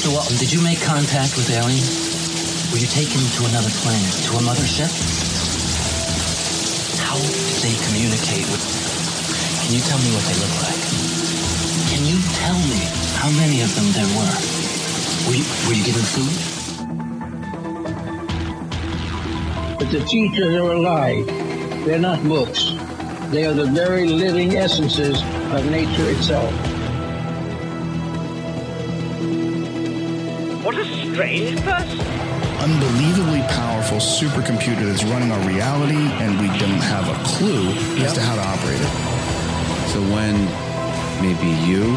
Mr. Walton, did you make contact with aliens? Were you taken to another planet, to a mothership? How did they communicate with... Can you tell me what they look like? Can you tell me how many of them there were? Were you, were you given food? But the teachers are alive. They're not books. They are the very living essences of nature itself. Strange person. Unbelievably powerful supercomputer that's running our reality, and we don't have a clue as to how to operate it. So when maybe you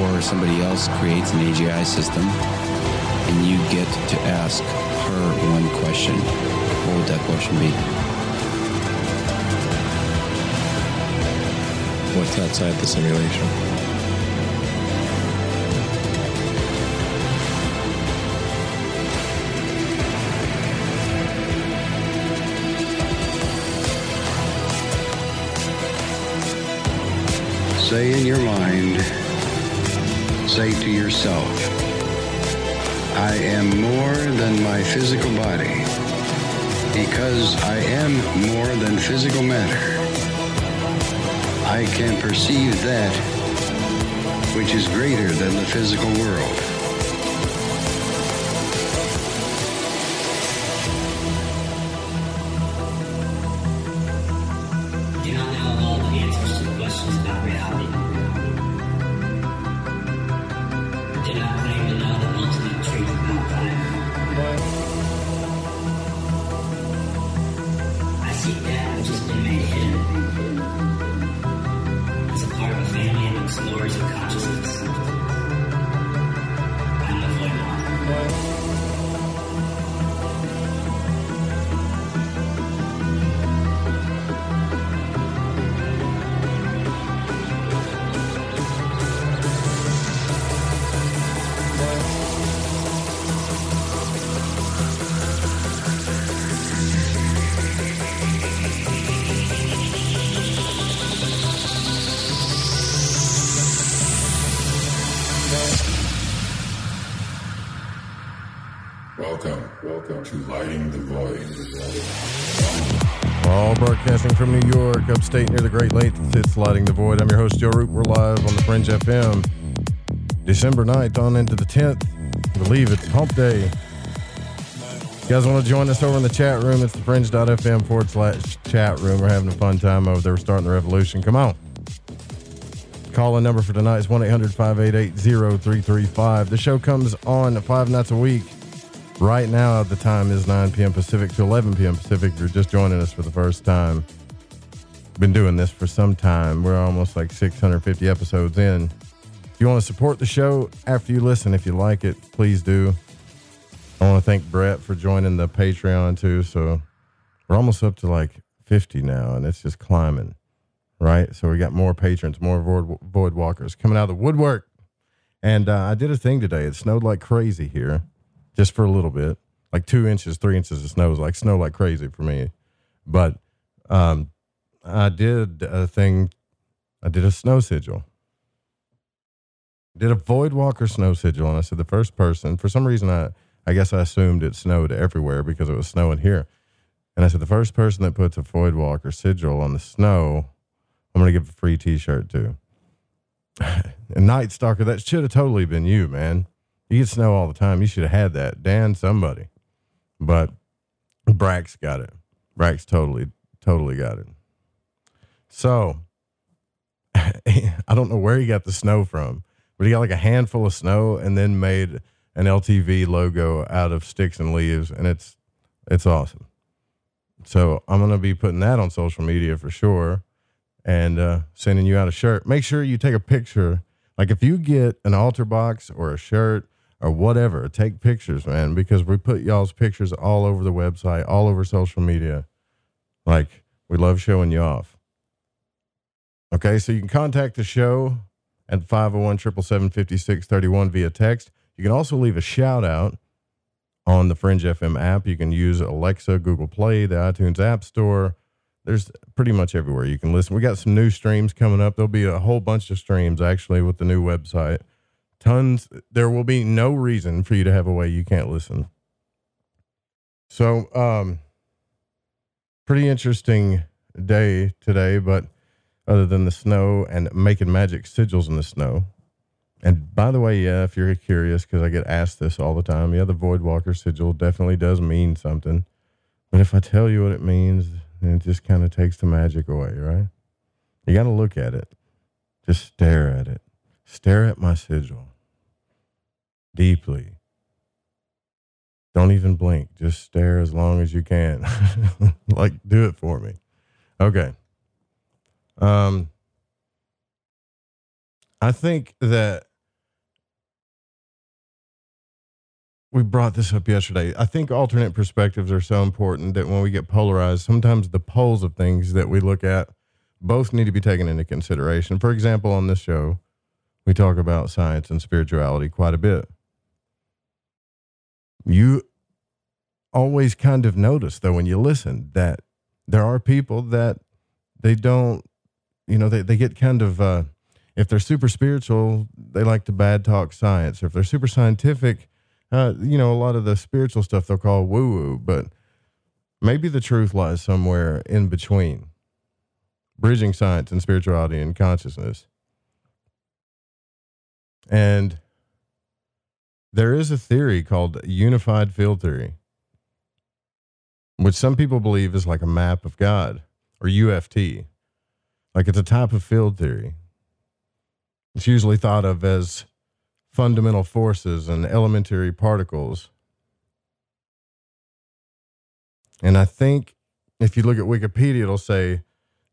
or somebody else creates an AGI system and you get to ask her one question, what would that question be? What's outside the simulation? Say in your mind, say to yourself, I am more than my physical body because I am more than physical matter. I can perceive that which is greater than the physical world. Upstate near the Great Lakes. It's Lighting the Void. I'm your host, Joe Rupe. We're live on the Fringe FM. December 9th on into the 10th. I believe it's hump day. You guys want to join us over in the chat room? It's the fringe.fm forward slash chat room. We're having a fun time over there. We're starting the revolution. Come on. Call in number for tonight is 1 800 588 0335. The show comes on five nights a week. Right now, the time is 9 p.m. Pacific to 11 p.m. Pacific. If you're just joining us for the first time, been doing this for some time. We're almost like 650 episodes in. If you want to support the show after you listen, if you like it, please do. I want to thank Brett for joining the Patreon too. So we're almost up to like 50 now, and it's just climbing, right? So we got more patrons, more void, void walkers coming out of the woodwork. And uh, I did a thing today. It snowed like crazy here just for a little bit, like two inches, three inches of snow is like snow like crazy for me. But um, I did a thing. I did a snow sigil. Did a void walker snow sigil, and I said the first person. For some reason, I I guess I assumed it snowed everywhere because it was snowing here. And I said the first person that puts a void walker sigil on the snow, I'm to give a free T-shirt to. and Night Stalker, that should have totally been you, man. You get snow all the time. You should have had that. Dan, somebody. But Brax got it. Brax totally, totally got it. So I don't know where he got the snow from, but he got like a handful of snow and then made an LTV logo out of sticks and leaves, and it's it's awesome. So I'm gonna be putting that on social media for sure, and uh, sending you out a shirt. Make sure you take a picture. Like if you get an altar box or a shirt or whatever, take pictures, man, because we put y'all's pictures all over the website, all over social media. Like we love showing you off. Okay, so you can contact the show at 501 777 5631 via text. You can also leave a shout out on the Fringe FM app. You can use Alexa, Google Play, the iTunes App Store. There's pretty much everywhere you can listen. We got some new streams coming up. There'll be a whole bunch of streams actually with the new website. Tons. There will be no reason for you to have a way you can't listen. So, um, pretty interesting day today, but other than the snow and making magic sigils in the snow. And by the way, yeah, if you're curious, because I get asked this all the time, yeah, the Voidwalker sigil definitely does mean something. But if I tell you what it means, it just kind of takes the magic away, right? You got to look at it. Just stare at it. Stare at my sigil deeply. Don't even blink. Just stare as long as you can. like, do it for me. Okay. Um, I think that we brought this up yesterday. I think alternate perspectives are so important that when we get polarized, sometimes the poles of things that we look at both need to be taken into consideration. For example, on this show, we talk about science and spirituality quite a bit. You always kind of notice, though, when you listen, that there are people that they don't, you know, they, they get kind of, uh, if they're super spiritual, they like to bad talk science. Or if they're super scientific, uh, you know, a lot of the spiritual stuff they'll call woo woo, but maybe the truth lies somewhere in between, bridging science and spirituality and consciousness. And there is a theory called unified field theory, which some people believe is like a map of God or UFT. Like it's a type of field theory. It's usually thought of as fundamental forces and elementary particles. And I think if you look at Wikipedia, it'll say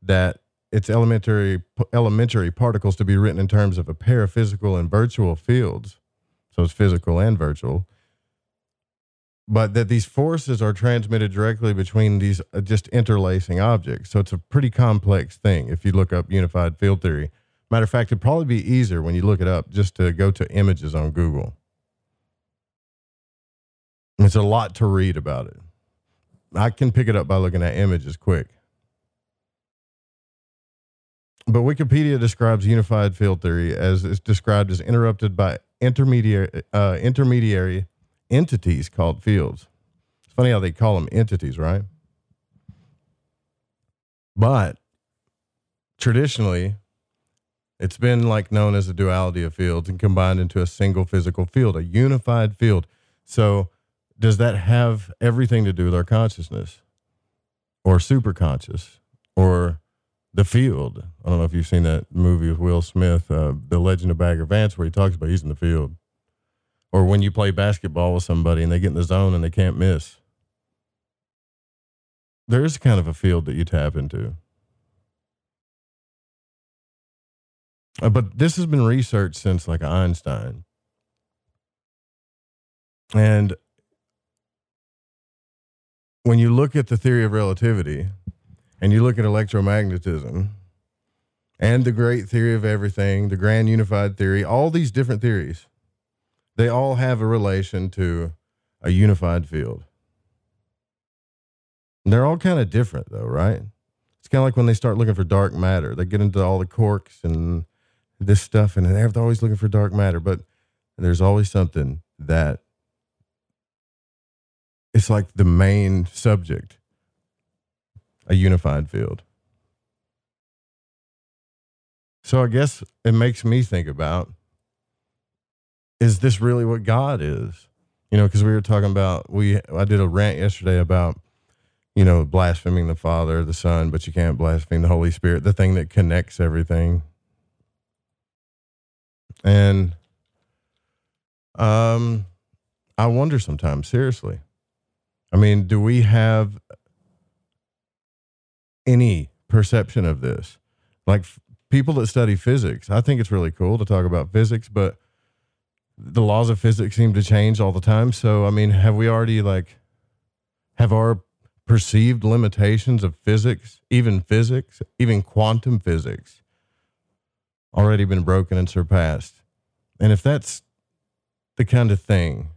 that it's elementary elementary particles to be written in terms of a pair of physical and virtual fields. So it's physical and virtual. But that these forces are transmitted directly between these uh, just interlacing objects. So it's a pretty complex thing if you look up unified field theory. Matter of fact, it'd probably be easier when you look it up just to go to images on Google. It's a lot to read about it. I can pick it up by looking at images quick. But Wikipedia describes unified field theory as it's described as interrupted by intermediary uh, intermediary entities called fields. It's funny how they call them entities, right? But traditionally, it's been like known as a duality of fields and combined into a single physical field, a unified field. So, does that have everything to do with our consciousness or superconscious or the field? I don't know if you've seen that movie with Will Smith, uh, The Legend of Bagger Vance, where he talks about he's in the field. Or when you play basketball with somebody and they get in the zone and they can't miss. There's kind of a field that you tap into. Uh, but this has been researched since like Einstein. And when you look at the theory of relativity and you look at electromagnetism and the great theory of everything, the grand unified theory, all these different theories, they all have a relation to a unified field. And they're all kind of different though, right? It's kind of like when they start looking for dark matter, they get into all the quarks and this stuff, and they're always looking for dark matter, but there's always something that it's like the main subject, a unified field. So I guess it makes me think about is this really what God is? You know, because we were talking about we I did a rant yesterday about you know blaspheming the Father, the Son, but you can't blaspheme the Holy Spirit, the thing that connects everything. And um, I wonder sometimes, seriously. I mean, do we have any perception of this? Like f- people that study physics, I think it's really cool to talk about physics, but the laws of physics seem to change all the time. So, I mean, have we already like have our perceived limitations of physics, even physics, even quantum physics, already been broken and surpassed. And if that's the kind of thing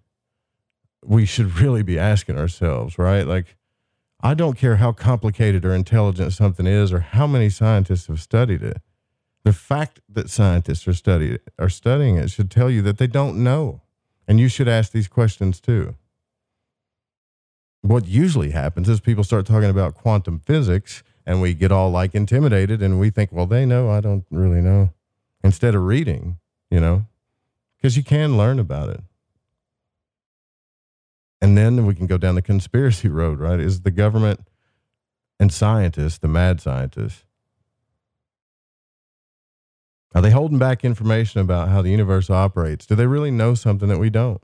we should really be asking ourselves, right? Like, I don't care how complicated or intelligent something is or how many scientists have studied it. The fact that scientists are are studying it should tell you that they don't know, and you should ask these questions too. What usually happens is people start talking about quantum physics, and we get all like intimidated, and we think, well, they know, I don't really know. Instead of reading, you know, because you can learn about it. And then we can go down the conspiracy road, right? Is the government and scientists, the mad scientists, are they holding back information about how the universe operates? Do they really know something that we don't?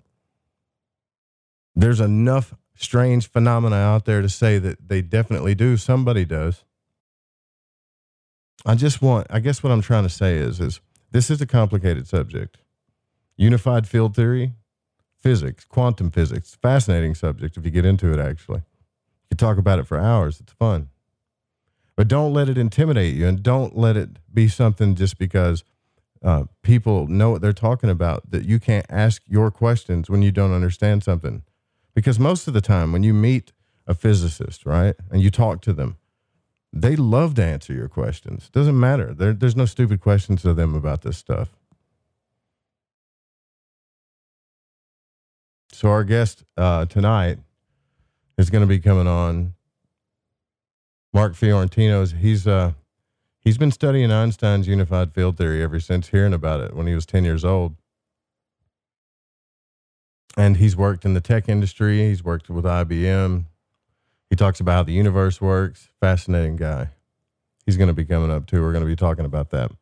There's enough strange phenomena out there to say that they definitely do. Somebody does. I just want, I guess what I'm trying to say is, is this is a complicated subject. Unified field theory, physics, quantum physics, fascinating subject if you get into it, actually. You can talk about it for hours. It's fun. But don't let it intimidate you and don't let it be something just because uh, people know what they're talking about that you can't ask your questions when you don't understand something. Because most of the time, when you meet a physicist, right, and you talk to them, they love to answer your questions. Doesn't matter. There, there's no stupid questions to them about this stuff. So our guest uh, tonight is going to be coming on. Mark Fiorentino. He's uh, he's been studying Einstein's unified field theory ever since hearing about it when he was ten years old. And he's worked in the tech industry. He's worked with IBM. He talks about how the universe works. Fascinating guy. He's going to be coming up too. We're going to be talking about that.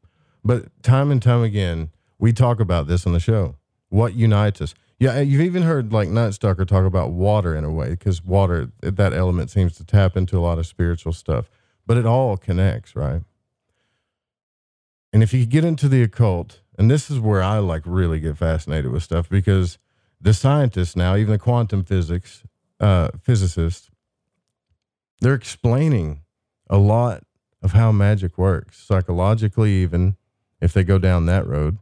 But time and time again, we talk about this on the show. What unites us? Yeah, you've even heard like Nightstalker talk about water in a way because water, that element seems to tap into a lot of spiritual stuff, but it all connects, right? And if you get into the occult, and this is where I like really get fascinated with stuff because the scientists now, even the quantum physics uh, physicists, they're explaining a lot of how magic works psychologically, even if they go down that road,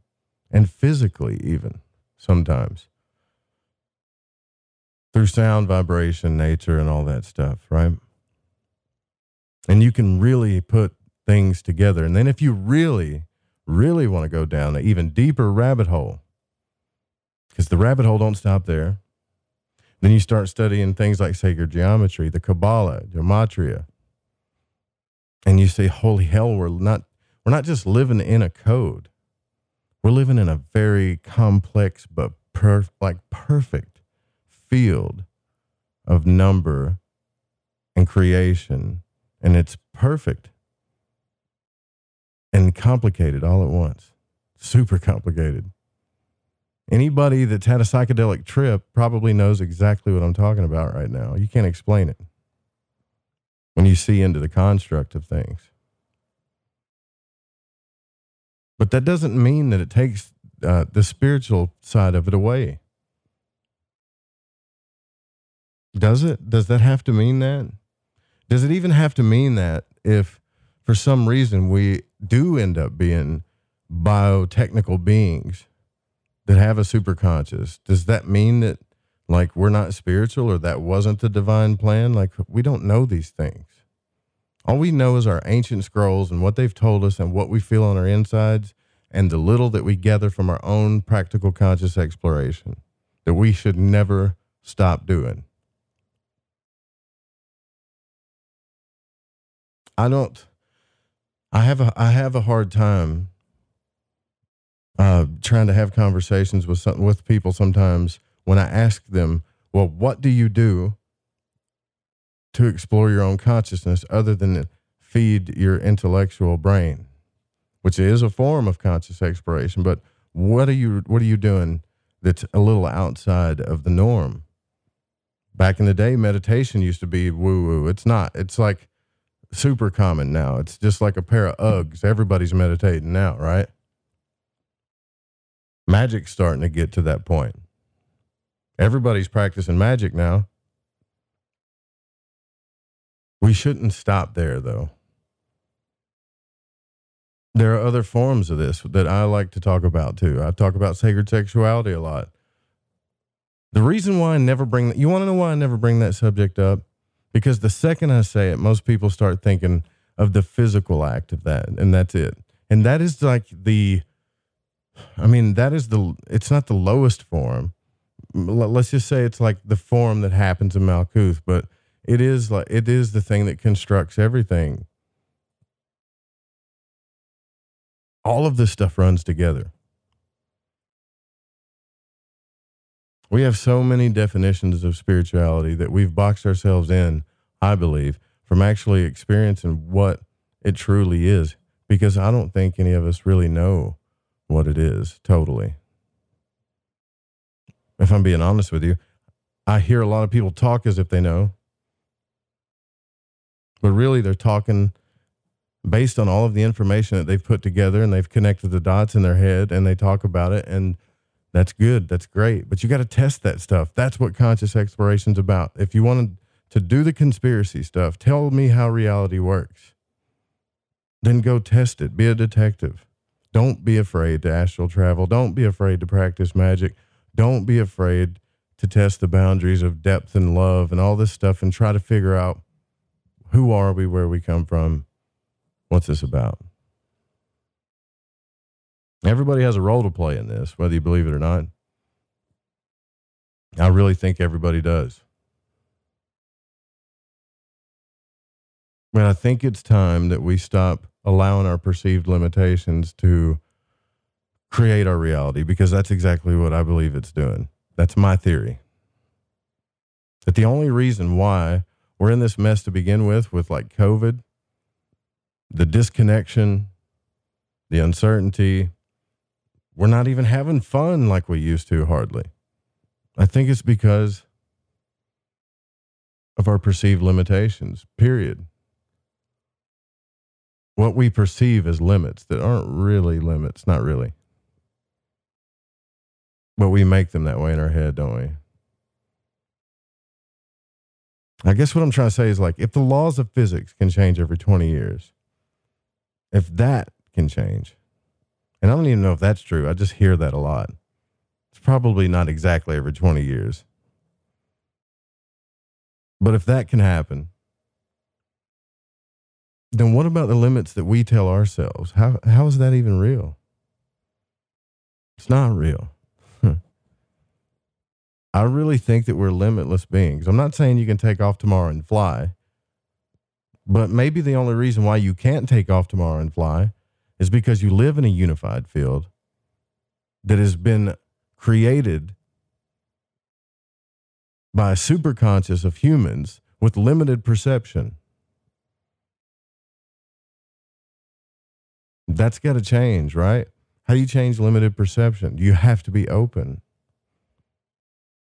and physically, even sometimes through sound, vibration, nature, and all that stuff, right? And you can really put things together. And then if you really, really want to go down an even deeper rabbit hole, because the rabbit hole don't stop there, then you start studying things like sacred geometry, the Kabbalah, gematria, and you say, "Holy hell, we're not we're not just living in a code. We're living in a very complex but like perfect field of number and creation, and it's perfect and complicated all at once. Super complicated. Anybody that's had a psychedelic trip probably knows exactly what I'm talking about right now. You can't explain it when you see into the construct of things. But that doesn't mean that it takes uh, the spiritual side of it away. Does it? Does that have to mean that? Does it even have to mean that if for some reason we do end up being biotechnical beings that have a superconscious? Does that mean that like we're not spiritual or that wasn't the divine plan? Like we don't know these things. All we know is our ancient scrolls and what they've told us and what we feel on our insides and the little that we gather from our own practical conscious exploration that we should never stop doing. I don't. I have a I have a hard time uh, trying to have conversations with some, with people sometimes when I ask them, "Well, what do you do to explore your own consciousness other than feed your intellectual brain?" Which is a form of conscious exploration, but what are you what are you doing that's a little outside of the norm? Back in the day, meditation used to be woo woo. It's not. It's like super common now. It's just like a pair of Uggs. Everybody's meditating now, right? Magic's starting to get to that point. Everybody's practicing magic now. We shouldn't stop there, though. There are other forms of this that I like to talk about too. I talk about sacred sexuality a lot. The reason why I never bring that, you want to know why I never bring that subject up? Because the second I say it, most people start thinking of the physical act of that, and that's it. And that is like the, I mean, that is the, it's not the lowest form. Let's just say it's like the form that happens in Malkuth, but it is like, it is the thing that constructs everything. All of this stuff runs together. We have so many definitions of spirituality that we've boxed ourselves in, I believe, from actually experiencing what it truly is. Because I don't think any of us really know what it is totally. If I'm being honest with you, I hear a lot of people talk as if they know, but really they're talking based on all of the information that they've put together and they've connected the dots in their head and they talk about it and that's good. That's great. But you got to test that stuff. That's what conscious exploration's about. If you wanted to do the conspiracy stuff tell me how reality works. Then go test it. Be a detective. Don't be afraid to astral travel. Don't be afraid to practice magic. Don't be afraid to test the boundaries of depth and love and all this stuff and try to figure out who are we where we come from what's this about Everybody has a role to play in this, whether you believe it or not. I really think everybody does. And I think it's time that we stop allowing our perceived limitations to create our reality because that's exactly what I believe it's doing. That's my theory. That the only reason why we're in this mess to begin with, with like COVID, the disconnection, the uncertainty, we're not even having fun like we used to hardly. I think it's because of our perceived limitations, period. What we perceive as limits that aren't really limits, not really. But we make them that way in our head, don't we? I guess what I'm trying to say is like if the laws of physics can change every 20 years, if that can change, and I don't even know if that's true. I just hear that a lot. It's probably not exactly every 20 years. But if that can happen, then what about the limits that we tell ourselves? How, how is that even real? It's not real. Hmm. I really think that we're limitless beings. I'm not saying you can take off tomorrow and fly, but maybe the only reason why you can't take off tomorrow and fly is because you live in a unified field that has been created by a superconscious of humans with limited perception. That's got to change, right? How do you change limited perception? You have to be open.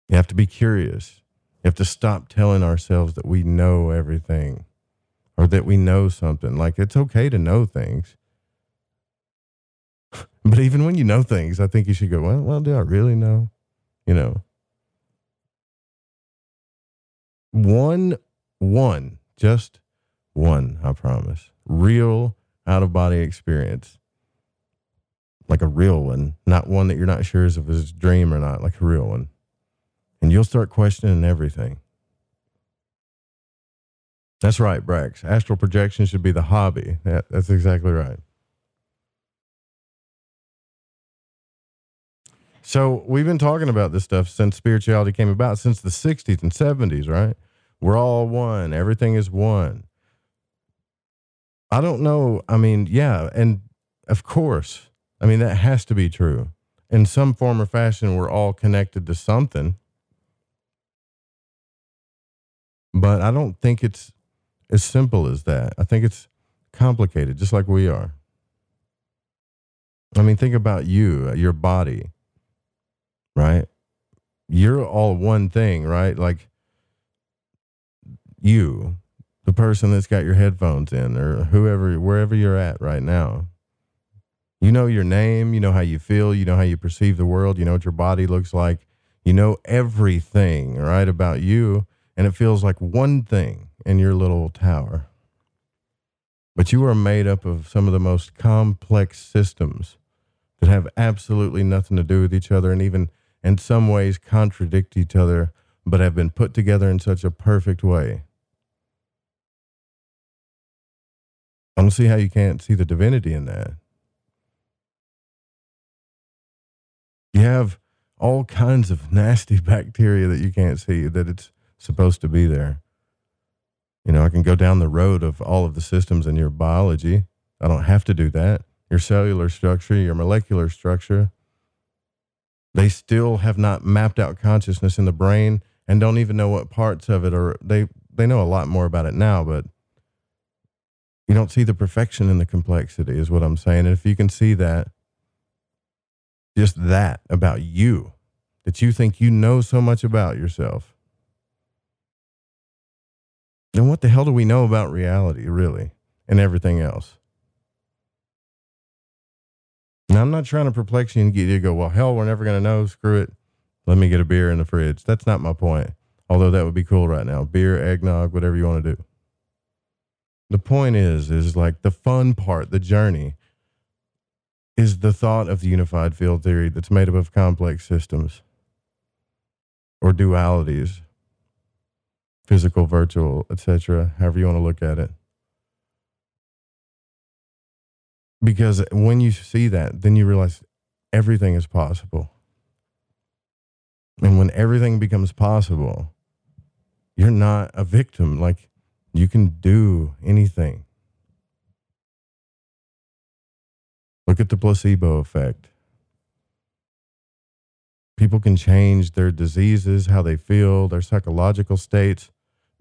You have to be curious. You have to stop telling ourselves that we know everything or that we know something. Like it's okay to know things. But even when you know things, I think you should go, well, well, do I really know? You know. One, one, just one, I promise. Real out of body experience. Like a real one, not one that you're not sure is if it's a dream or not, like a real one. And you'll start questioning everything. That's right, Brax. Astral projection should be the hobby. That, that's exactly right. So we've been talking about this stuff since spirituality came about, since the 60s and 70s, right? We're all one. Everything is one. I don't know. I mean, yeah. And of course, I mean, that has to be true. In some form or fashion, we're all connected to something. But I don't think it's as simple as that. I think it's complicated, just like we are. I mean, think about you, your body right? You're all one thing, right? Like you, the person that's got your headphones in, or whoever, wherever you're at right now. You know your name, you know how you feel, you know how you perceive the world, you know what your body looks like, you know everything, right, about you, and it feels like one thing in your little tower. But you are made up of some of the most complex systems that have absolutely nothing to do with each other and even in some ways contradict each other, but have been put together in such a perfect way. I don't see how you can't see the divinity in that. You have all kinds of nasty bacteria that you can't see that it's supposed to be there. You know, I can go down the road of all of the systems in your biology. I don't have to do that. Your cellular structure, your molecular structure, they still have not mapped out consciousness in the brain and don't even know what parts of it are. They they know a lot more about it now, but you don't see the perfection in the complexity, is what I'm saying. And if you can see that, just that about you, that you think you know so much about yourself, then what the hell do we know about reality, really, and everything else? Now, I'm not trying to perplex you and get you to go, well, hell, we're never going to know. Screw it. Let me get a beer in the fridge. That's not my point. Although that would be cool right now. Beer, eggnog, whatever you want to do. The point is, is like the fun part, the journey, is the thought of the unified field theory that's made up of complex systems or dualities, physical, virtual, etc., however you want to look at it. Because when you see that, then you realize everything is possible. And when everything becomes possible, you're not a victim. Like you can do anything. Look at the placebo effect. People can change their diseases, how they feel, their psychological states,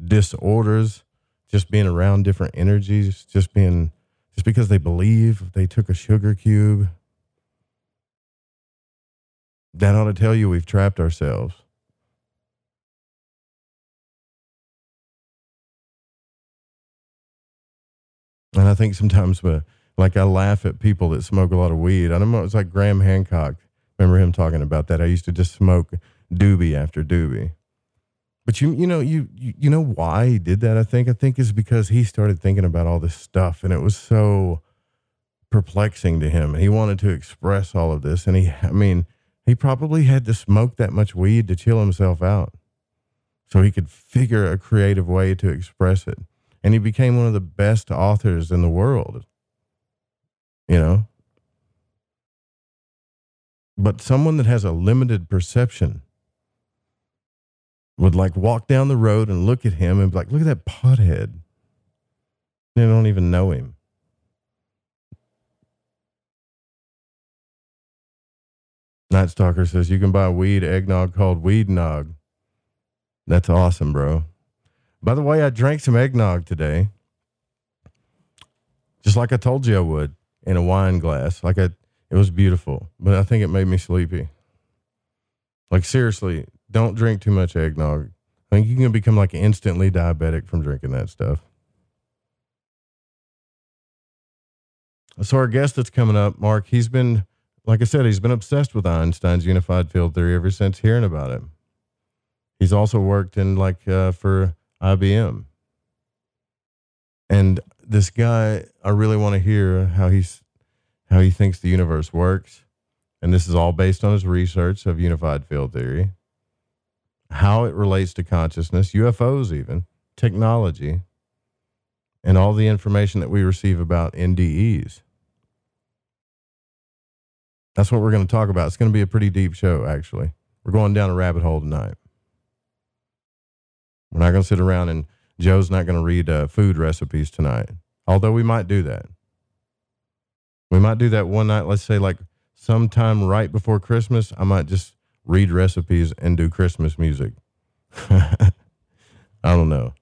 disorders, just being around different energies, just being just because they believe they took a sugar cube. That ought to tell you we've trapped ourselves. And I think sometimes, uh, like, I laugh at people that smoke a lot of weed. I don't know, it's like Graham Hancock. Remember him talking about that? I used to just smoke doobie after doobie. But you, you know, you, you, know why he did that? I think, I think is because he started thinking about all this stuff, and it was so perplexing to him. And he wanted to express all of this, and he, I mean, he probably had to smoke that much weed to chill himself out, so he could figure a creative way to express it and he became one of the best authors in the world. You know? But someone that has a limited perception would like walk down the road and look at him and be like, look at that pothead. They don't even know him. Night Stalker says you can buy weed eggnog called Weed Nog. That's awesome, bro. By the way, I drank some eggnog today, just like I told you I would, in a wine glass. Like I, it was beautiful, but I think it made me sleepy. Like seriously, don't drink too much eggnog. I think you can become like instantly diabetic from drinking that stuff. So our guest that's coming up, Mark, he's been, like I said, he's been obsessed with Einstein's unified field theory ever since hearing about it. He's also worked in like uh, for IBM. And this guy, I really want to hear how he's how he thinks the universe works. And this is all based on his research of unified field theory, how it relates to consciousness, UFOs, even technology, and all the information that we receive about NDEs. That's what we're going to talk about. It's going to be a pretty deep show, actually. We're going down a rabbit hole tonight. We're not going to sit around and Joe's not going to read uh, food recipes tonight. Although we might do that. We might do that one night. Let's say like sometime right before Christmas. I might just read recipes and do Christmas music. I don't know.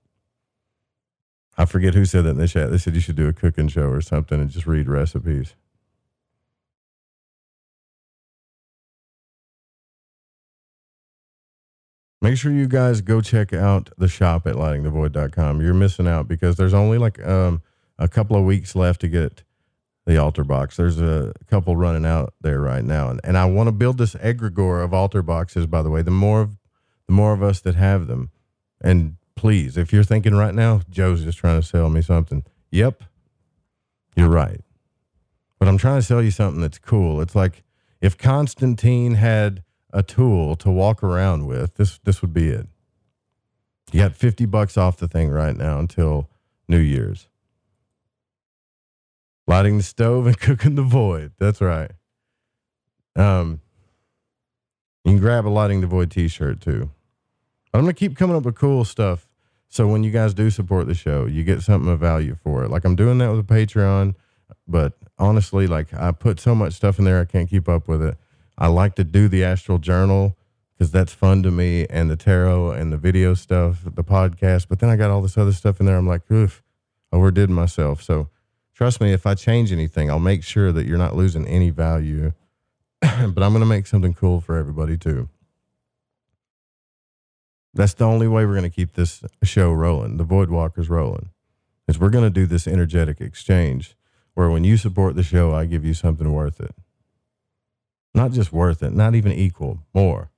I forget who said that in the chat. They said you should do a cooking show or something and just read recipes. Make sure you guys go check out the shop at lightingthevoid.com. You're missing out because there's only like um, a couple of weeks left to get the altar box. There's a couple running out there right now. And, and I want to build this egregore of altar boxes, by the way. The more of the more of us that have them. And please, if you're thinking right now, Joe's just trying to sell me something. Yep. You're right. But I'm trying to sell you something that's cool. It's like if Constantine had a tool to walk around with, this this would be it. You got 50 bucks off the thing right now until New Year's. Lighting the stove and cooking the void. That's right. Um You can grab a Lighting the Void t shirt too. I'm to keep coming up with cool stuff. So when you guys do support the show, you get something of value for it. Like I'm doing that with a Patreon, but honestly, like I put so much stuff in there, I can't keep up with it. I like to do the astral journal because that's fun to me, and the tarot and the video stuff, the podcast. But then I got all this other stuff in there. I'm like, oof, overdid myself. So trust me, if I change anything, I'll make sure that you're not losing any value. but I'm going to make something cool for everybody too. That's the only way we're going to keep this show rolling, the Void Walkers rolling, is we're going to do this energetic exchange where when you support the show, I give you something worth it. Not just worth it, not even equal, more,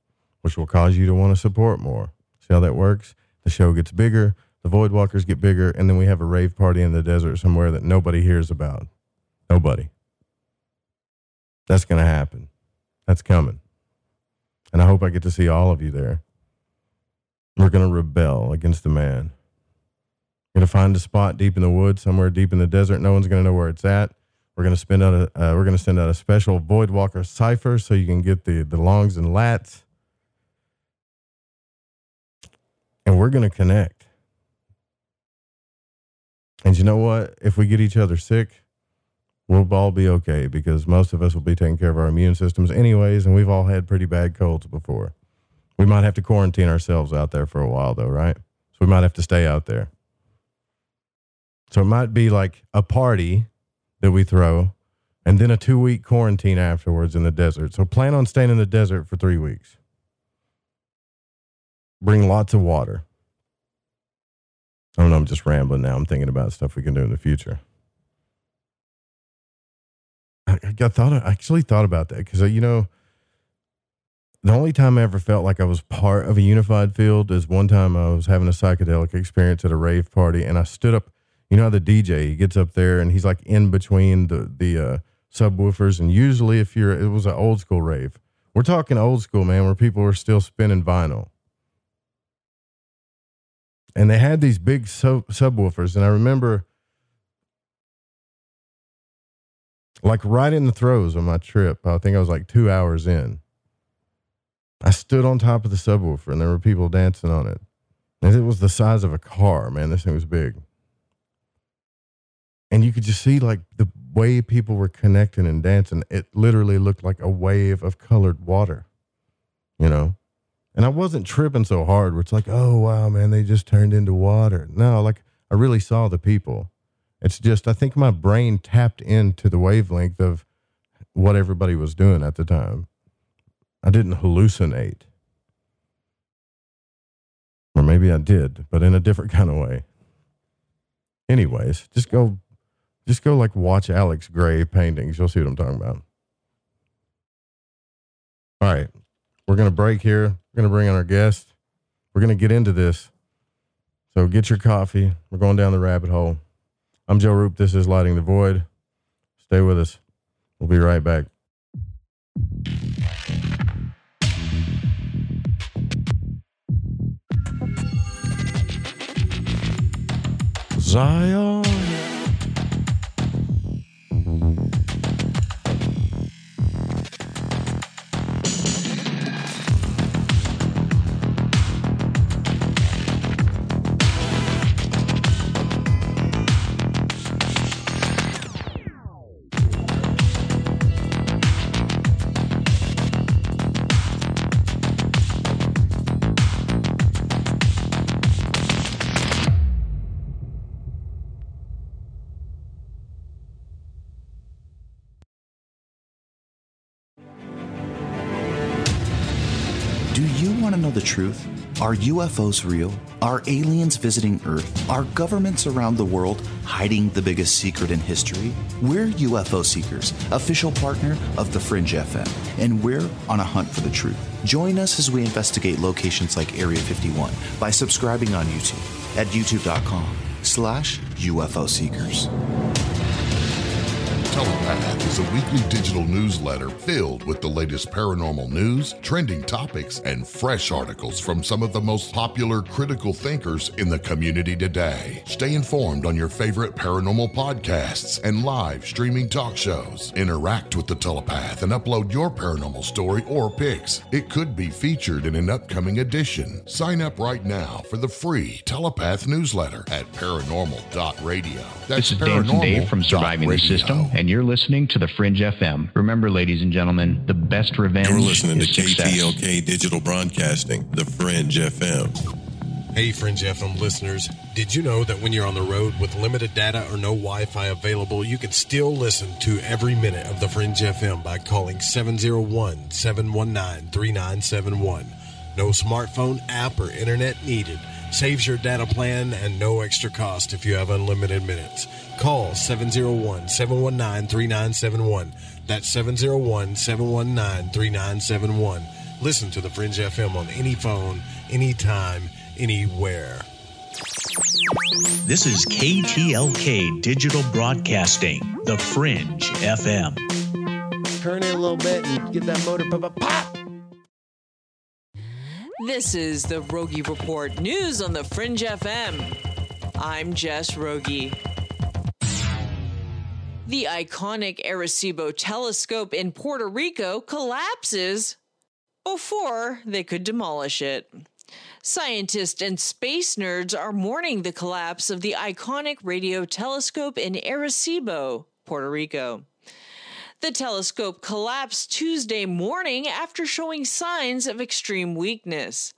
which will cause you to want to support more. See how that works? The show gets bigger, the Void Walkers get bigger, and then we have a rave party in the desert somewhere that nobody hears about. Nobody. That's going to happen. That's coming. And I hope I get to see all of you there. We're going to rebel against the man. We're going to find a spot deep in the woods, somewhere deep in the desert. No one's going to know where it's at. We're going to spend out a, uh, we're going to send out a special Void Walker cipher so you can get the, the longs and lats. And we're going to connect. And you know what? If we get each other sick, we'll all be okay because most of us will be taking care of our immune systems anyways, and we've all had pretty bad colds before. We might have to quarantine ourselves out there for a while, though, right? So we might have to stay out there. So it might be like a party that we throw and then a two week quarantine afterwards in the desert. So plan on staying in the desert for three weeks. Bring lots of water. I don't know, I'm just rambling now. I'm thinking about stuff we can do in the future. I, I thought I actually thought about that because you know the only time I ever felt like I was part of a unified field is one time I was having a psychedelic experience at a rave party, and I stood up. You know how the DJ he gets up there and he's like in between the the uh, subwoofers, and usually if you're it was an old school rave. We're talking old school, man, where people were still spinning vinyl. And they had these big sub- subwoofers, and I remember like right in the throes of my trip. I think I was like two hours in I stood on top of the subwoofer and there were people dancing on it. And it was the size of a car, man. This thing was big. And you could just see like the way people were connecting and dancing. It literally looked like a wave of colored water, you know? And I wasn't tripping so hard where it's like, oh, wow, man, they just turned into water. No, like I really saw the people. It's just, I think my brain tapped into the wavelength of what everybody was doing at the time. I didn't hallucinate. Or maybe I did, but in a different kind of way. Anyways, just go just go like watch Alex Grey paintings. You'll see what I'm talking about. All right. We're gonna break here. We're gonna bring in our guest. We're gonna get into this. So get your coffee. We're going down the rabbit hole. I'm Joe Rupe. This is Lighting the Void. Stay with us. We'll be right back. Zion. Truth? Are UFOs real? Are aliens visiting Earth? Are governments around the world hiding the biggest secret in history? We're UFO Seekers, official partner of The Fringe FM, and we're on a hunt for the truth. Join us as we investigate locations like Area 51 by subscribing on YouTube at youtube.com slash UFO Seekers. Telepath is a weekly digital newsletter filled with the latest paranormal news, trending topics, and fresh articles from some of the most popular critical thinkers in the community today. Stay informed on your favorite paranormal podcasts and live streaming talk shows. Interact with the Telepath and upload your paranormal story or pics. It could be featured in an upcoming edition. Sign up right now for the free Telepath newsletter at paranormal.radio. This is Dancing Dave from Surviving the System, and you're listening to the Fringe FM. Remember, ladies and gentlemen, the best revenge You're listening to success. KTLK Digital Broadcasting, the Fringe FM. Hey, Fringe FM listeners. Did you know that when you're on the road with limited data or no Wi Fi available, you can still listen to every minute of the Fringe FM by calling 701 719 3971? No smartphone app or internet needed. Saves your data plan and no extra cost if you have unlimited minutes. Call 701 719 3971. That's 701 719 3971. Listen to the Fringe FM on any phone, anytime, anywhere. This is KTLK Digital Broadcasting, The Fringe FM. Turn it a little bit and get that motor pop, pop, pop. This is the Rogie Report news on the Fringe FM. I'm Jess Rogie. The iconic Arecibo telescope in Puerto Rico collapses before they could demolish it. Scientists and space nerds are mourning the collapse of the iconic radio telescope in Arecibo, Puerto Rico. The telescope collapsed Tuesday morning after showing signs of extreme weakness.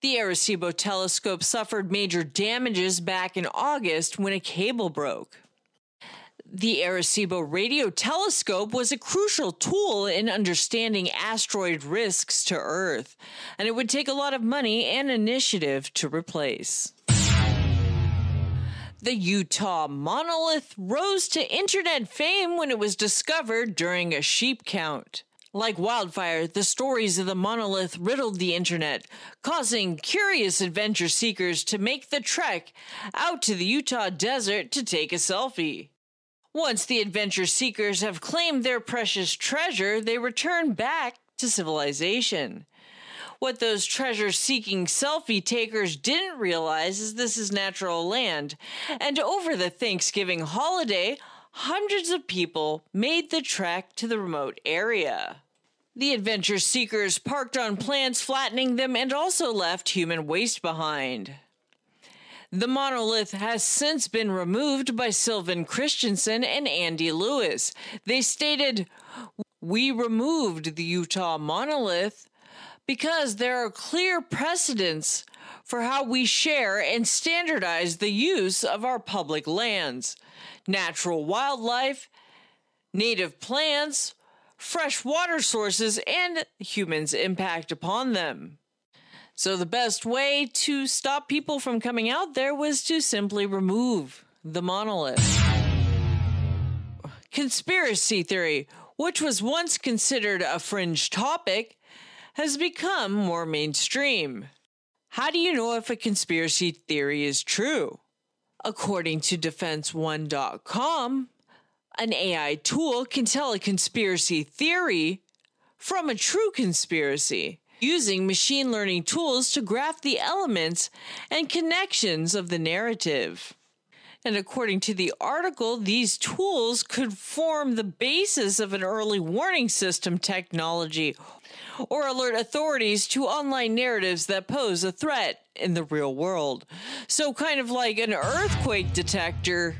The Arecibo telescope suffered major damages back in August when a cable broke. The Arecibo radio telescope was a crucial tool in understanding asteroid risks to Earth, and it would take a lot of money and initiative to replace. The Utah monolith rose to internet fame when it was discovered during a sheep count. Like wildfire, the stories of the monolith riddled the internet, causing curious adventure seekers to make the trek out to the Utah desert to take a selfie. Once the adventure seekers have claimed their precious treasure, they return back to civilization. What those treasure seeking selfie takers didn't realize is this is natural land, and over the Thanksgiving holiday, hundreds of people made the trek to the remote area. The adventure seekers parked on plants, flattening them, and also left human waste behind. The monolith has since been removed by Sylvan Christensen and Andy Lewis. They stated, We removed the Utah monolith because there are clear precedents for how we share and standardize the use of our public lands, natural wildlife, native plants, fresh water sources, and humans' impact upon them. So, the best way to stop people from coming out there was to simply remove the monolith. Conspiracy theory, which was once considered a fringe topic, has become more mainstream. How do you know if a conspiracy theory is true? According to DefenseOne.com, an AI tool can tell a conspiracy theory from a true conspiracy using machine learning tools to graph the elements and connections of the narrative. And according to the article, these tools could form the basis of an early warning system technology or alert authorities to online narratives that pose a threat in the real world. So, kind of like an earthquake detector,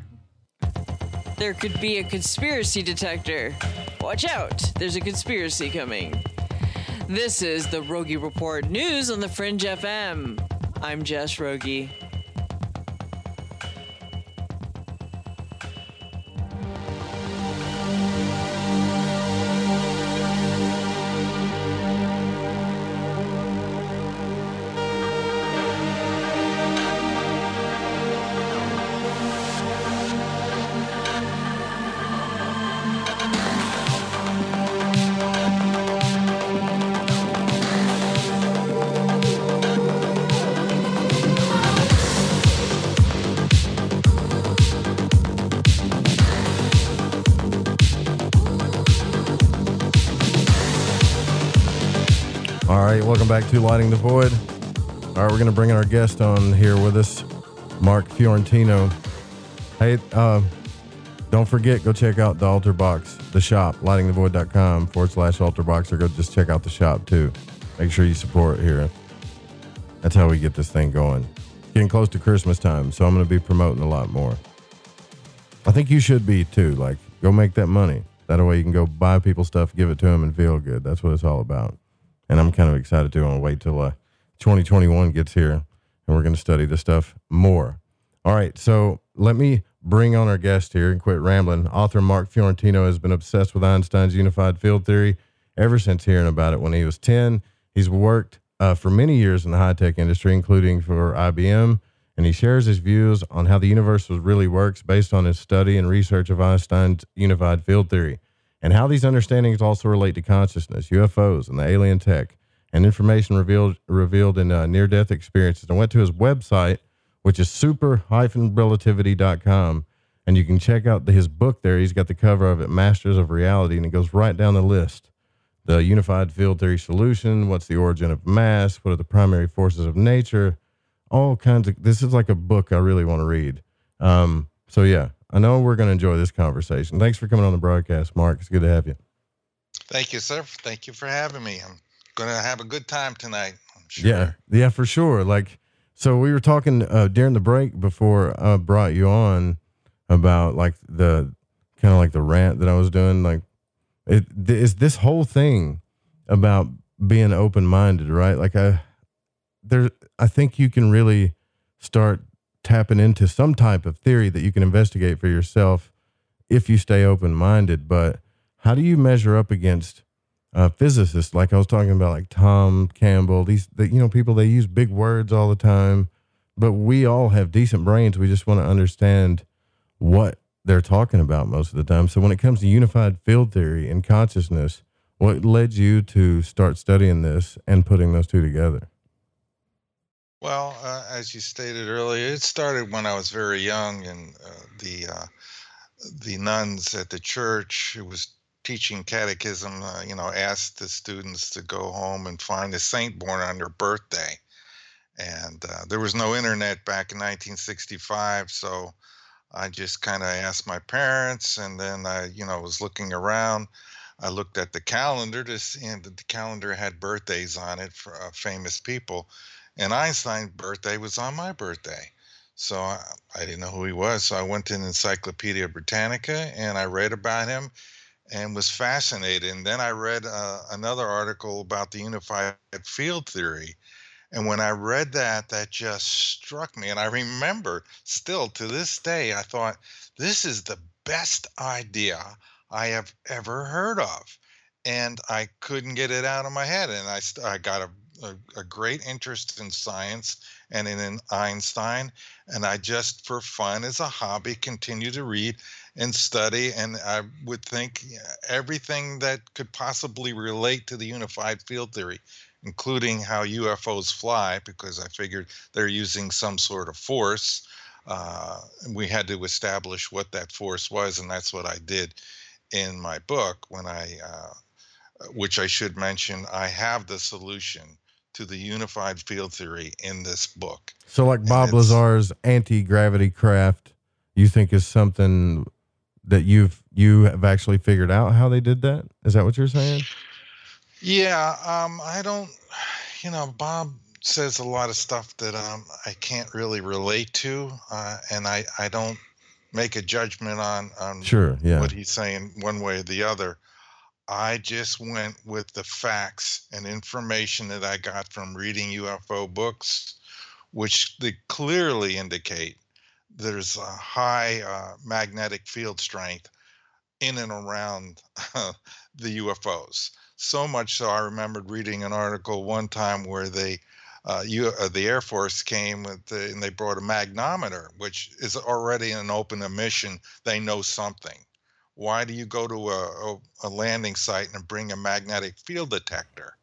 there could be a conspiracy detector. Watch out, there's a conspiracy coming. This is the Rogie Report News on the Fringe FM. I'm Jess Rogie. Welcome back to Lighting the Void. All right, we're going to bring in our guest on here with us, Mark Fiorentino. Hey, uh, don't forget, go check out the Altar Box, the shop, lightingthevoid.com forward slash Altar Box, or go just check out the shop too. Make sure you support here. That's how we get this thing going. Getting close to Christmas time, so I'm going to be promoting a lot more. I think you should be too. Like, go make that money. That way you can go buy people stuff, give it to them, and feel good. That's what it's all about. And I'm kind of excited to. I want to wait till uh, 2021 gets here, and we're going to study this stuff more. All right, so let me bring on our guest here and quit rambling. Author Mark Fiorentino has been obsessed with Einstein's unified field theory ever since hearing about it when he was 10. He's worked uh, for many years in the high tech industry, including for IBM, and he shares his views on how the universe really works based on his study and research of Einstein's unified field theory, and how these understandings also relate to consciousness, UFOs, and the alien tech, and information revealed revealed in uh, near death experiences. I went to his website, which is super-relativity.com, and you can check out the, his book there. He's got the cover of it, Masters of Reality, and it goes right down the list. The unified field theory solution, what's the origin of mass, what are the primary forces of nature, all kinds of this is like a book I really want to read. Um, so yeah, I know we're going to enjoy this conversation. Thanks for coming on the broadcast, Mark. It's good to have you. Thank you, sir. Thank you for having me. I'm going to have a good time tonight. Sure. Yeah, yeah, for sure. Like, so we were talking uh, during the break before I brought you on about like the kind of like the rant that I was doing. Like, it is this whole thing about being open minded, right? Like, I there I think you can really start tapping into some type of theory that you can investigate for yourself if you stay open minded. But how do you measure up against uh, physicists like I was talking about, like Tom Campbell? These, the, you know, people they use big words all the time, but we all have decent brains. We just want to understand what they're talking about most of the time. So when it comes to unified field theory and consciousness, what led you to start studying this and putting those two together? Well, uh, as you stated earlier, it started when I was very young, and uh, the uh, the nuns at the church who was teaching catechism, uh, you know, asked the students to go home and find a saint born on their birthday. And uh, there was no internet back in 1965, so I just kind of asked my parents, and then I, you know, was looking around. I looked at the calendar to see, and the calendar had birthdays on it for uh, famous people and Einstein's birthday was on my birthday. So I, I didn't know who he was. So I went to Encyclopedia Britannica and I read about him and was fascinated. And then I read uh, another article about the unified field theory. And when I read that, that just struck me. And I remember still to this day, I thought, this is the best idea I have ever heard of. And I couldn't get it out of my head. And I, I got a a, a, great interest in science and in Einstein. And I just, for fun, as a hobby, continue to read and study. And I would think everything that could possibly relate to the unified field theory, including how UFOs fly, because I figured they're using some sort of force. Uh, we had to establish what that force was, and that's what I did in my book when I. Uh, which I should mention, I have the solution to the unified field theory in this book. So, like Bob Lazar's anti gravity craft, you think is something that you've you have actually figured out how they did that? Is that what you're saying? Yeah, um, I don't. You know, Bob says a lot of stuff that um, I can't really relate to, uh, and I I don't make a judgment on on sure, yeah. what he's saying one way or the other. I just went with the facts and information that I got from reading UFO books, which clearly indicate there's a high uh, magnetic field strength in and around uh, the UFOs. So much so, I remembered reading an article one time where they, uh, uh, the Air Force came the, and they brought a magnometer, which is already an open emission. They know something why do you go to a, a, a landing site and bring a magnetic field detector?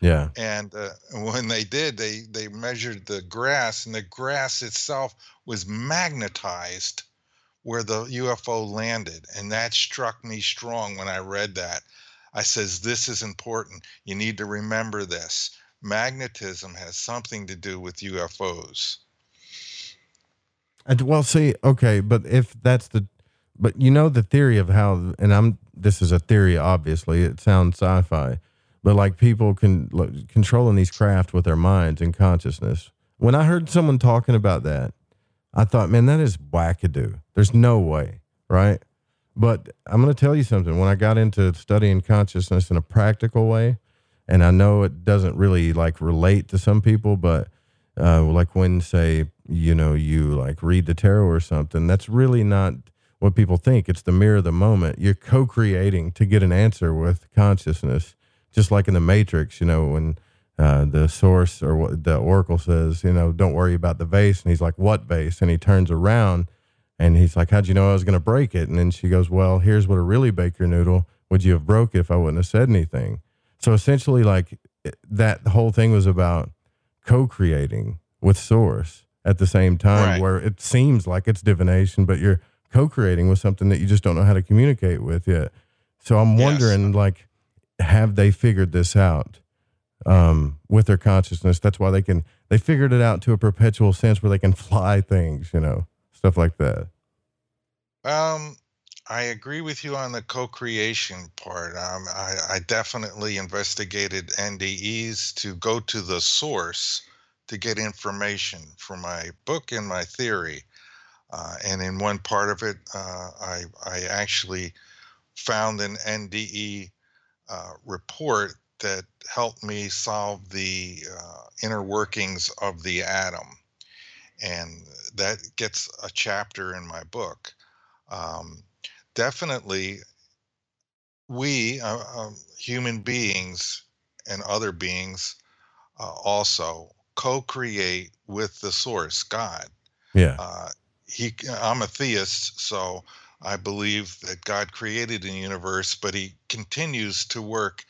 Yeah. And uh, when they did, they they measured the grass, and the grass itself was magnetized where the UFO landed, and that struck me strong when I read that. I says, "This is important. You need to remember this. magnetism has something to do with UFOs. And, well, see, okay, but if that's the, but you know the theory of how, and I'm this is a theory, obviously. It sounds sci-fi, but like people can controlling these craft with their minds and consciousness. When I heard someone talking about that, I thought, man, that is wackadoo. There's no way, right? But I'm going to tell you something. When I got into studying consciousness in a practical way, and I know it doesn't really like relate to some people, but uh, like when say you know you like read the tarot or something, that's really not what people think. It's the mirror of the moment. You're co-creating to get an answer with consciousness, just like in the Matrix. You know when uh, the source or what the oracle says, you know, don't worry about the vase, and he's like, "What vase?" And he turns around, and he's like, "How'd you know I was going to break it?" And then she goes, "Well, here's what a really baker noodle. Would you have broke if I wouldn't have said anything?" So essentially, like that whole thing was about co-creating with source at the same time, Right. where it seems like it's divination, but you're co-creating with something that you just don't know how to communicate with yet. So I'm wondering, like, have they figured this out um, with their consciousness? That's why they can. They figured it out to a perpetual sense where they can fly things, you know, stuff like that. Um, I agree with you on the co-creation part. Um, I, I definitely investigated NDEs to go to the source to get information for my book and my theory. Uh, and in one part of it, uh, I, I actually found an NDE uh, report that helped me solve the uh, inner workings of the atom. And that gets a chapter in my book. Um, definitely, we, uh, um, human beings and other beings, uh, also co create with the source, God. Yeah. Uh, he, I'm a theist, so I believe that God created the universe, but He continues to work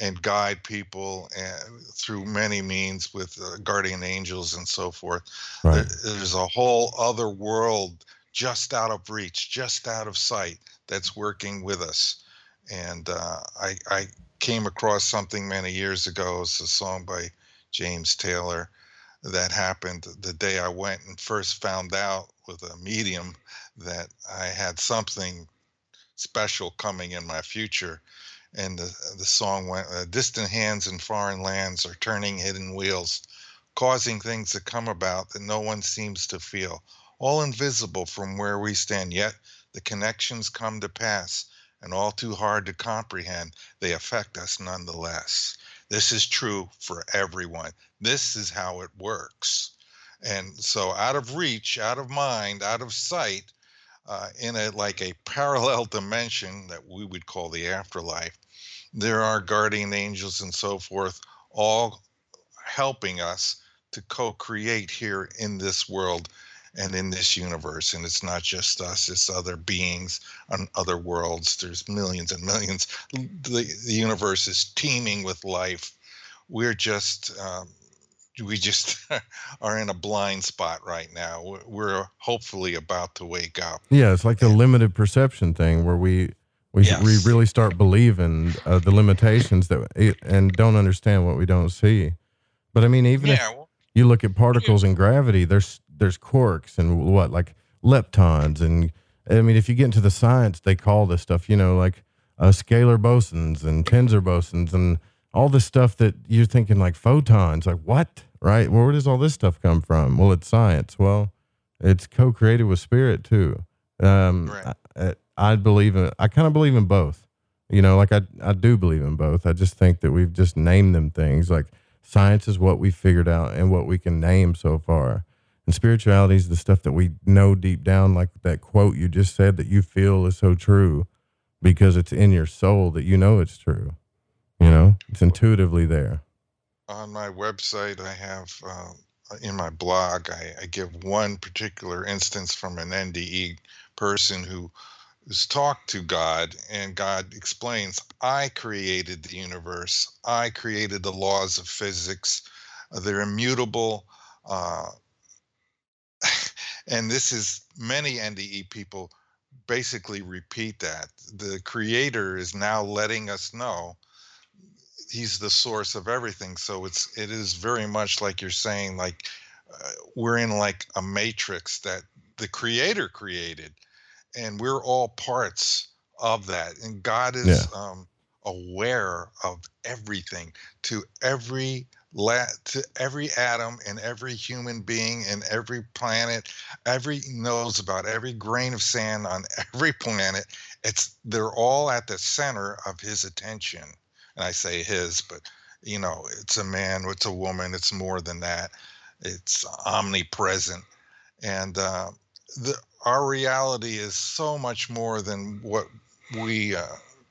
and guide people and through many means with uh, guardian angels and so forth. Right. There- there's a whole other world just out of reach, just out of sight that's working with us. And uh, I, I came across something many years ago. It's a song by James Taylor that happened the day I went and first found out with a medium that I had something special coming in my future. And the, the song went, uh, Distant hands in foreign lands are turning hidden wheels, causing things to come about that no one seems to feel. All invisible from where we stand, yet the connections come to pass, and all too hard to comprehend, they affect us nonetheless. This is true for everyone. This is how it works. And so, out of reach, out of mind, out of sight, uh, in a like a parallel dimension that we would call the afterlife, there are guardian angels and so forth, all helping us to co-create here in this world and in this universe. And it's not just us; it's other beings on other worlds. There's millions and millions. The, the universe is teeming with life. We're just um, we just are in a blind spot right now. We're- hopefully about to wake up. Yeah, it's like the limited perception thing where we we, we really start believing uh, the limitations that it, and don't understand what we don't see. But I mean, even Yeah, if you look at particles and gravity, there's there's quarks and what like leptons and I mean, if you get into the science, they call this stuff, you know, like uh, scalar bosons and tensor bosons and all this stuff that you're thinking like photons. Like what? Right? Well, where does all this stuff come from? Well, it's science. Well, it's co-created with spirit too. Um, I, I, I believe in. I kind of believe in both. You know, like I I do believe in both. I just think that we've just named them things. Like science is what we figured out and what we can name so far, and spirituality is the stuff that we know deep down. Like that quote you just said that you feel is so true because it's in your soul that you know it's true. Know, it's intuitively there. on my website i have uh, in my blog I, I give one particular instance from an nde person who has talked to god and god explains i created the universe. I created the laws of physics. Uh, they're immutable. Uh, and this is many nde people basically repeat that. The creator is now letting us know he's the source of everything. So it's it is very much like you're saying, like uh, we're in like a matrix that the Creator created, and we're all parts of that. And God is Yeah. um, aware of everything to every la- to every atom and every human being and every planet every knows about every grain of sand on every planet it's they're all at the center of his attention i say his but you know it's a man it's a woman it's more than that. It's omnipresent. And uh, the, our reality is so much more than what we uh,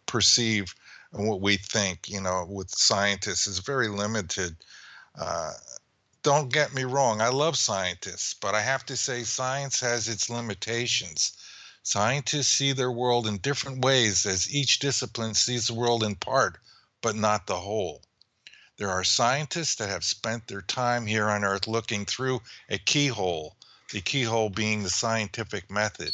perceive and what we think you know with scientists is very limited uh, don't get me wrong i love scientists but i have to say science has its limitations. Scientists see their world in different ways as each discipline sees the world in part but not the whole there are scientists that have spent their time here on earth looking through a keyhole the keyhole being the scientific method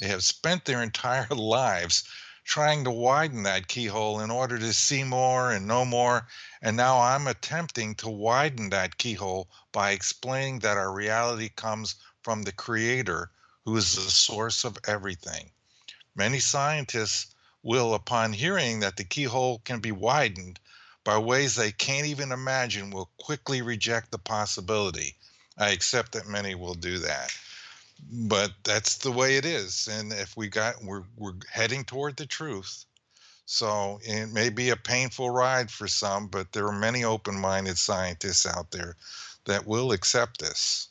they have spent their entire lives trying to widen that keyhole in order to see more and know more. And now I'm attempting to widen that keyhole by explaining that our reality comes from the Creator, who is the source of everything. Many scientists will, upon hearing that the keyhole can be widened by ways they can't even imagine, will quickly reject the possibility. I accept that many will do that but that's the way it is and if we got we're we're heading toward the truth so it may be a painful ride for some but there are many open-minded scientists out there that will accept this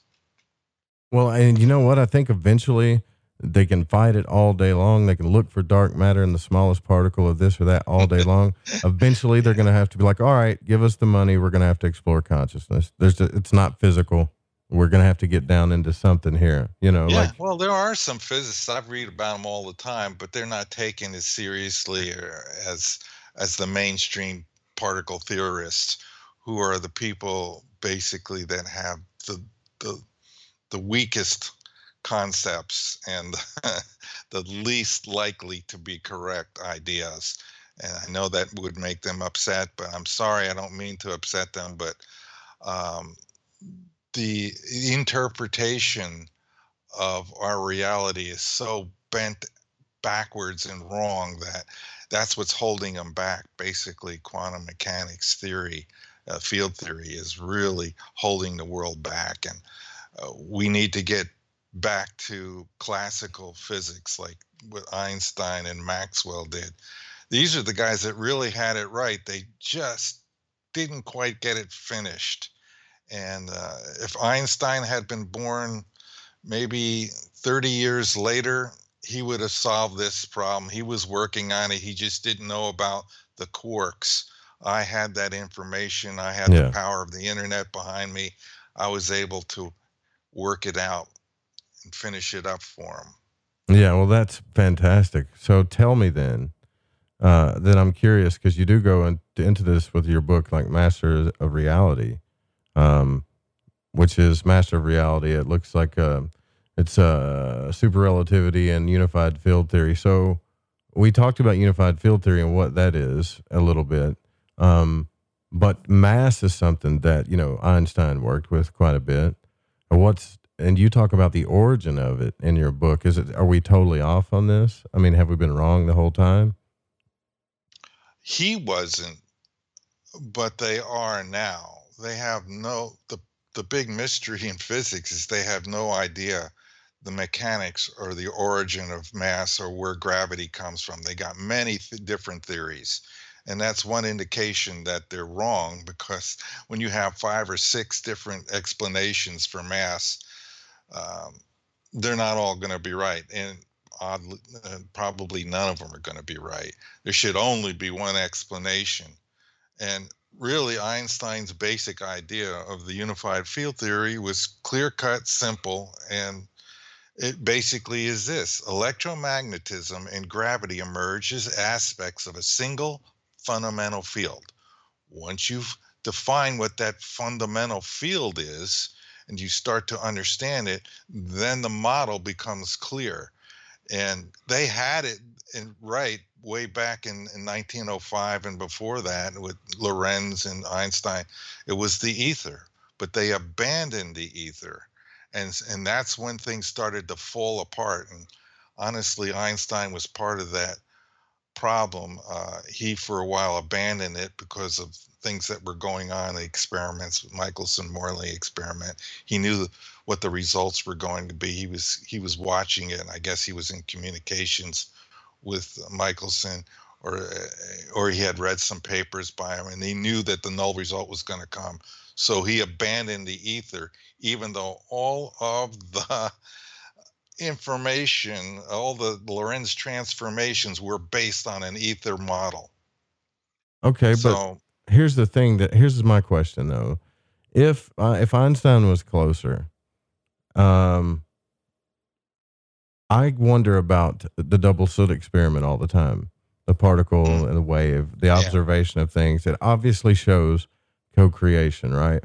Well, and you know what? I think eventually they can fight it all day long. They can look for dark matter in the smallest particle of this or that all day long. eventually, they're going to have to be like, "All right, give us the money. We're going to have to explore consciousness. There's, it's not physical. We're going to have to get down into something here." You know, yeah like well there are some physicists i read about them all the time but they're not taken as seriously or as as the mainstream particle theorists who are the people basically that have the the the weakest concepts and the least likely to be correct ideas and i know that would make them upset but i'm sorry i don't mean to upset them but um, the interpretation of our reality is so bent backwards and wrong that that's what's holding them back. Basically, quantum mechanics theory, uh, field theory, is really holding the world back, and uh, we need to get back to classical physics, like what Einstein and Maxwell did. These are the guys that really had it right. They just didn't quite get it finished. And uh, if Einstein had been born maybe 30 years later, he would have solved this problem. He was working on it. He just didn't know about the quarks. I had that information. I had Yeah. the power of the internet behind me. I was able to work it out and finish it up for him. Yeah, well, that's fantastic. So tell me then, uh, then I'm curious because you do go in, into this with your book, like Master of Reality, um, which is Master of Reality. It looks like uh, it's uh, super relativity and unified field theory. So we talked about unified field theory and what that is a little bit. Um, but mass is something that, you know, Einstein worked with quite a bit. What's and you talk about the origin of it in your book. Is it are we totally off on this? I mean, have we been wrong the whole time? He wasn't, but they are now. They have no the the big mystery in physics is they have no idea the mechanics or the origin of mass or where gravity comes from. They got many th- different theories. And that's one indication that they're wrong because when you have five or six different explanations for mass, um, they're not all going to be right. And oddly, uh, probably none of them are going to be right. There should only be one explanation. And really, Einstein's basic idea of the unified field theory was clear cut, simple, and it basically is this electromagnetism and gravity emerge as aspects of a single fundamental field. Once you've defined what that fundamental field is and you start to understand it, then the model becomes clear. And they had it, and right way back in, in 1905 and before that with Lorentz and Einstein, it was the ether, but they abandoned the ether. And, and that's when things started to fall apart. And honestly, Einstein was part of that problem. Uh, he, for a while, abandoned it because of things that were going on, the experiments, Michelson Morley experiment. He knew what the results were going to be. He was he was watching it, and I guess he was in communications with Michelson, or or he had read some papers by him, and he knew that the null result was going to come. So he abandoned the ether, even though all of the information, all the Lorentz transformations were based on an ether model. Okay, so, but here's the thing that here's my question though. If uh, if Einstein was closer, um, I wonder about the double slit experiment all the time. The particle mm. and the wave, the observation yeah. of things. It obviously shows co-creation, right?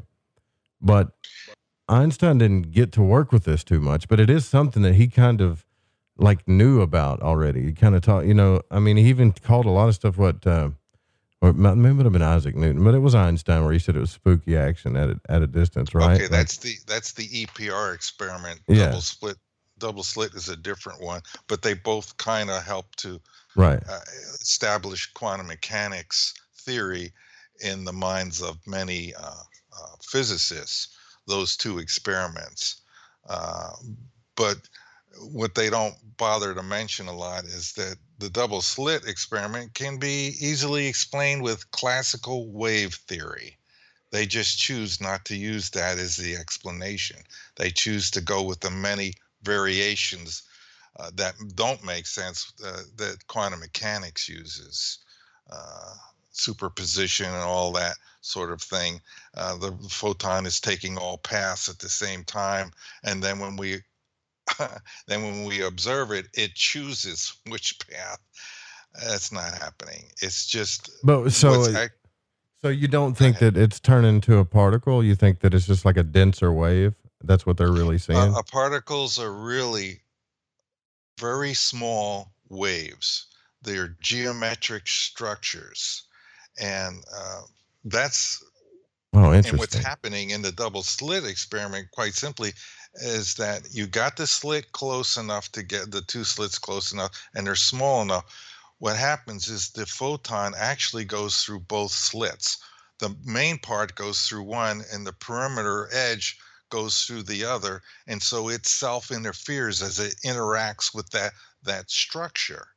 But Einstein didn't get to work with this too much, but it is something that he kind of like knew about already. He kind of taught, you know, I mean, he even called a lot of stuff what, uh, or maybe it would have been Isaac Newton, but it was Einstein where he said it was spooky action at a, at a distance, right? Okay, that's the that's the EPR experiment. Yeah. Double split, double slit is a different one, but they both kind of help to right uh, establish quantum mechanics theory in the minds of many uh, uh physicists those two experiments. Uh, but what they don't bother to mention a lot is that the double slit experiment can be easily explained with classical wave theory. They just choose not to use that as the explanation. They choose to go with the many variations uh, that don't make sense uh, that quantum mechanics uses. Uh, superposition and all that sort of thing. Uh, the photon is taking all paths at the same time, and then when we then when we observe it, it chooses which path. That's not happening. It's just. But so. so you don't think that it's turned into a particle? You think that it's just like a denser wave? That's what they're really seeing. Uh, uh, particles are really very small waves. They're geometric structures and uh, that's oh, interesting. And what's happening in the double slit experiment, quite simply, is that you got the slit close enough to get the two slits close enough, and they're small enough. What happens is the photon actually goes through both slits. The main part goes through one, and the perimeter edge goes through the other, and so it self interferes as it interacts with that that structure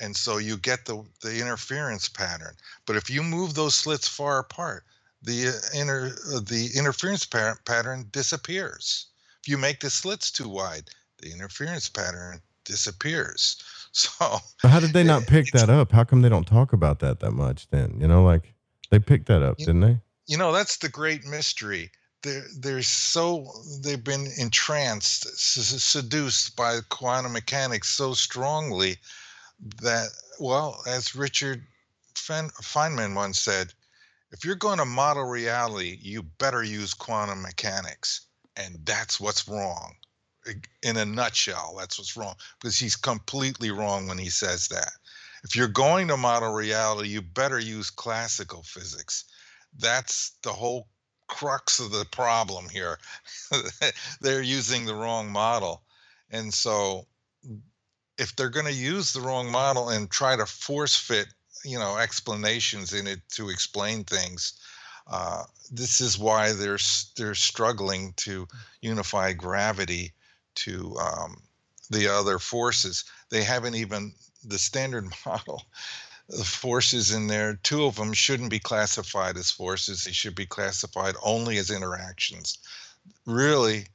and so you get the the interference pattern. But if you move those slits far apart, the uh, inter uh, the interference pa- pattern disappears. If you make the slits too wide, the interference pattern disappears. So how did they not pick that up? How come they don't talk about that that much? Then you know, like they picked that up, you, didn't they? You know, that's the great mystery. They're, they're so they've been entranced, seduced by quantum mechanics so strongly that, well, as Richard Feynman once said, if you're going to model reality, you better use quantum mechanics. And that's what's wrong. In a nutshell, that's what's wrong because he's completely wrong when he says that. If you're going to model reality, you better use classical physics. That's the whole crux of the problem here. They're using the wrong model. And so if they're going to use the wrong model and try to force fit you know explanations in it to explain things uh, this is why they're they're struggling to unify gravity to um, the other forces. They haven't even the standard model the forces in there two of them shouldn't be classified as forces they should be classified only as interactions. Really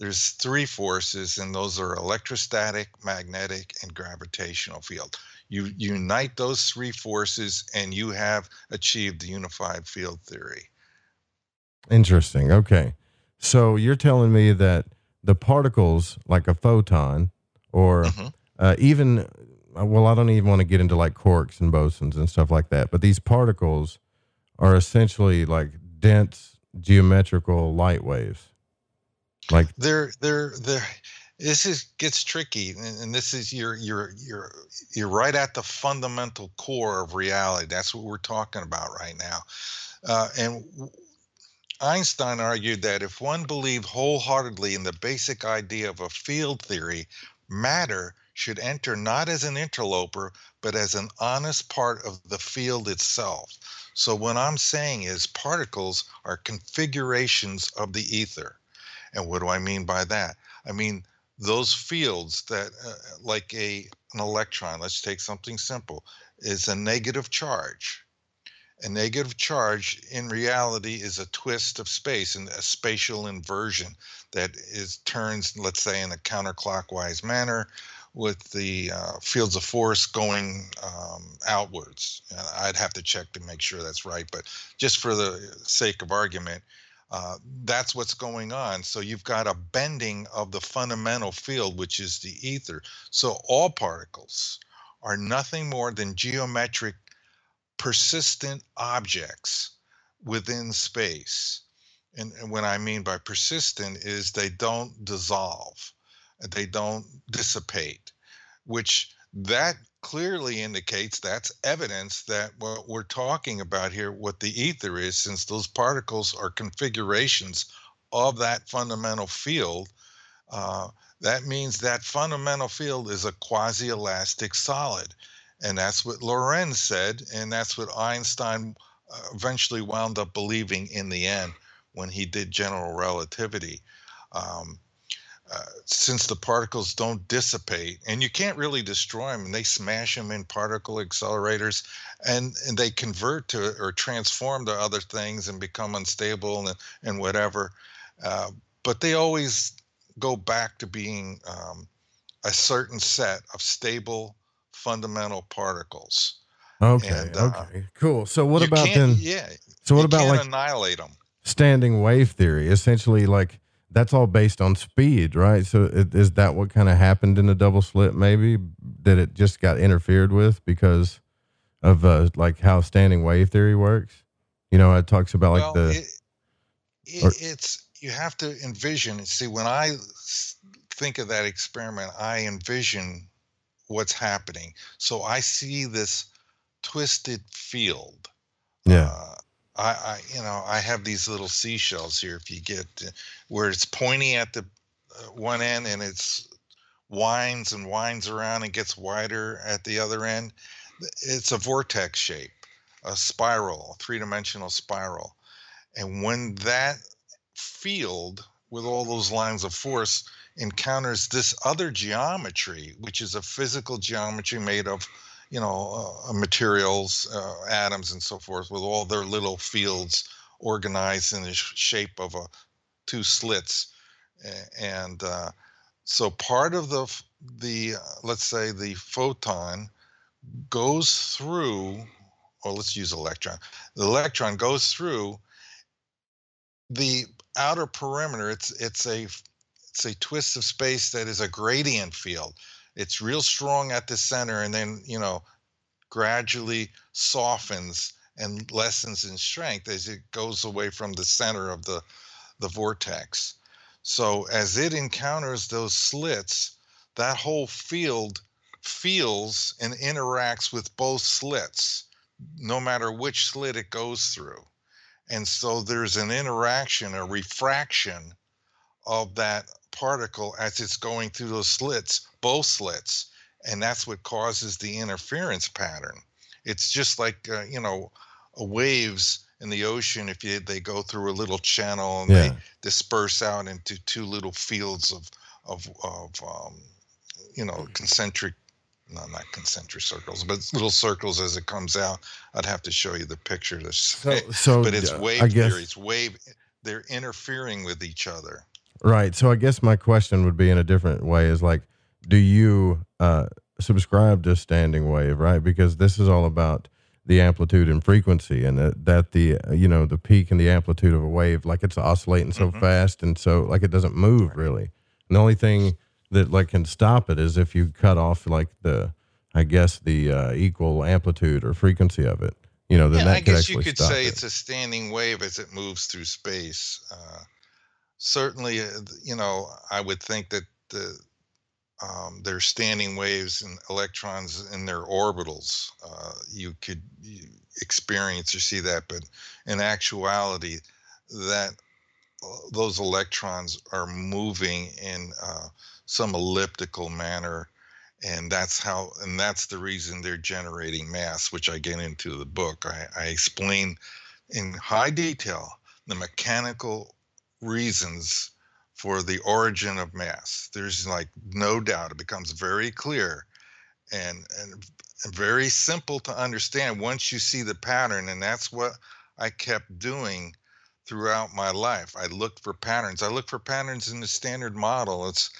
there's three forces, and those are electrostatic, magnetic, and gravitational field. You unite those three forces, and you have achieved the unified field theory. Interesting. Okay. So you're telling me that the particles, like a photon, or mm-hmm. uh, even, uh, well, I don't even want to get into like quarks and bosons and stuff like that, but these particles are essentially like dense geometrical light waves. Like they're they're they're this is gets tricky and, this is you're you're you're you're right at the fundamental core of reality. That's what we're talking about right now. Uh, and einstein argued that if one believed wholeheartedly in the basic idea of a field theory matter should enter not as an interloper but as an honest part of the field itself. So what i'm saying is particles are configurations of the ether and what do i mean by that? I mean those fields that uh, like a an electron let's take something simple is a negative charge. A negative charge in reality is a twist of space and a spatial inversion that is turns let's say in a counterclockwise manner with the uh, fields of force going um, outwards. I'd have to check to make sure that's right but just for the sake of argument uh, that's what's going on. So you've got a bending of the fundamental field, which is the ether. So all particles are nothing more than geometric, persistent objects within space. And, and what I mean by persistent is they don't dissolve, they don't dissipate, which that clearly indicates that's evidence that what we're talking about here, what the ether is, since those particles are configurations of that fundamental field, uh, that means that fundamental field is a quasi elastic solid. And that's what Lorentz said, and that's what Einstein uh, eventually wound up believing in the end when he did general relativity. Um, uh, since the particles don't dissipate and you can't really destroy them and they smash them in particle accelerators and, and they convert to or transform to other things and become unstable and, and whatever uh, but they always go back to being um, a certain set of stable fundamental particles. Okay and, uh, okay cool. So what you about can't- then yeah so what about like annihilate them standing wave theory? Essentially like that's all based on speed right so it, is that what kind of happened in the double slit maybe that it just got interfered with because of uh like how standing wave theory works you know it talks about like well, the it, it, or- it's you have to envision. See, When I think of that experiment, I envision what's happening. So I see this twisted field. yeah Uh, I, I, you know, I have these little seashells here. If you get where it's pointy at the uh, one end and it's winds and winds around and gets wider at the other end, it's a vortex shape, a spiral, a three-dimensional spiral. And when that field with all those lines of force encounters this other geometry, which is a physical geometry made of, you know, uh, materials, uh, atoms, and so forth, with all their little fields organized in the sh- shape of a two slits, and uh, so part of the the uh, let's say the photon goes through, or let's use electron. The electron goes through the outer perimeter. It's it's a it's a twist of space that is a gradient field. It's real strong at the center, and then you know gradually softens and lessens in strength as it goes away from the center of the the vortex. So as it encounters those slits, that whole field feels and interacts with both slits, no matter which slit it goes through. And so there's an interaction, a refraction of that particle as it's going through those slits, both slits. And that's what causes the interference pattern. It's just like, uh, you know, uh, waves in the ocean, if you, they go through a little channel and Yeah. they disperse out into two little fields of, of, of um, you know, concentric no, not concentric circles, but little circles as it comes out. I'd have to show you the picture to say, so, but it's wave I guess- theory. It's wave. They're interfering with each other. Right. So I guess my question would be in a different way is like, do you uh, subscribe to standing wave, right? Because this is all about the amplitude and frequency and that, that the, you know, the peak and the amplitude of a wave, like it's oscillating so fast and so like it doesn't move really. And the only thing that like can stop it is if you cut off like the, I guess the uh, equal amplitude or frequency of it, you know, then yeah, that I could guess you could say it. it's a standing wave as it moves through space. Uh, certainly, uh, you know, I would think that the um, their standing waves and electrons in their orbitals. Uh, you could experience or see that, but in actuality, that uh, those electrons are moving in uh, some elliptical manner and that's how and that's the reason they're generating mass which i get into the book i, I explain in high detail the mechanical reasons for the origin of mass. There's like no doubt it becomes very clear and and very simple to understand once you see the pattern and that's what i kept doing throughout my life. I looked for patterns. I look for patterns in the standard model. It's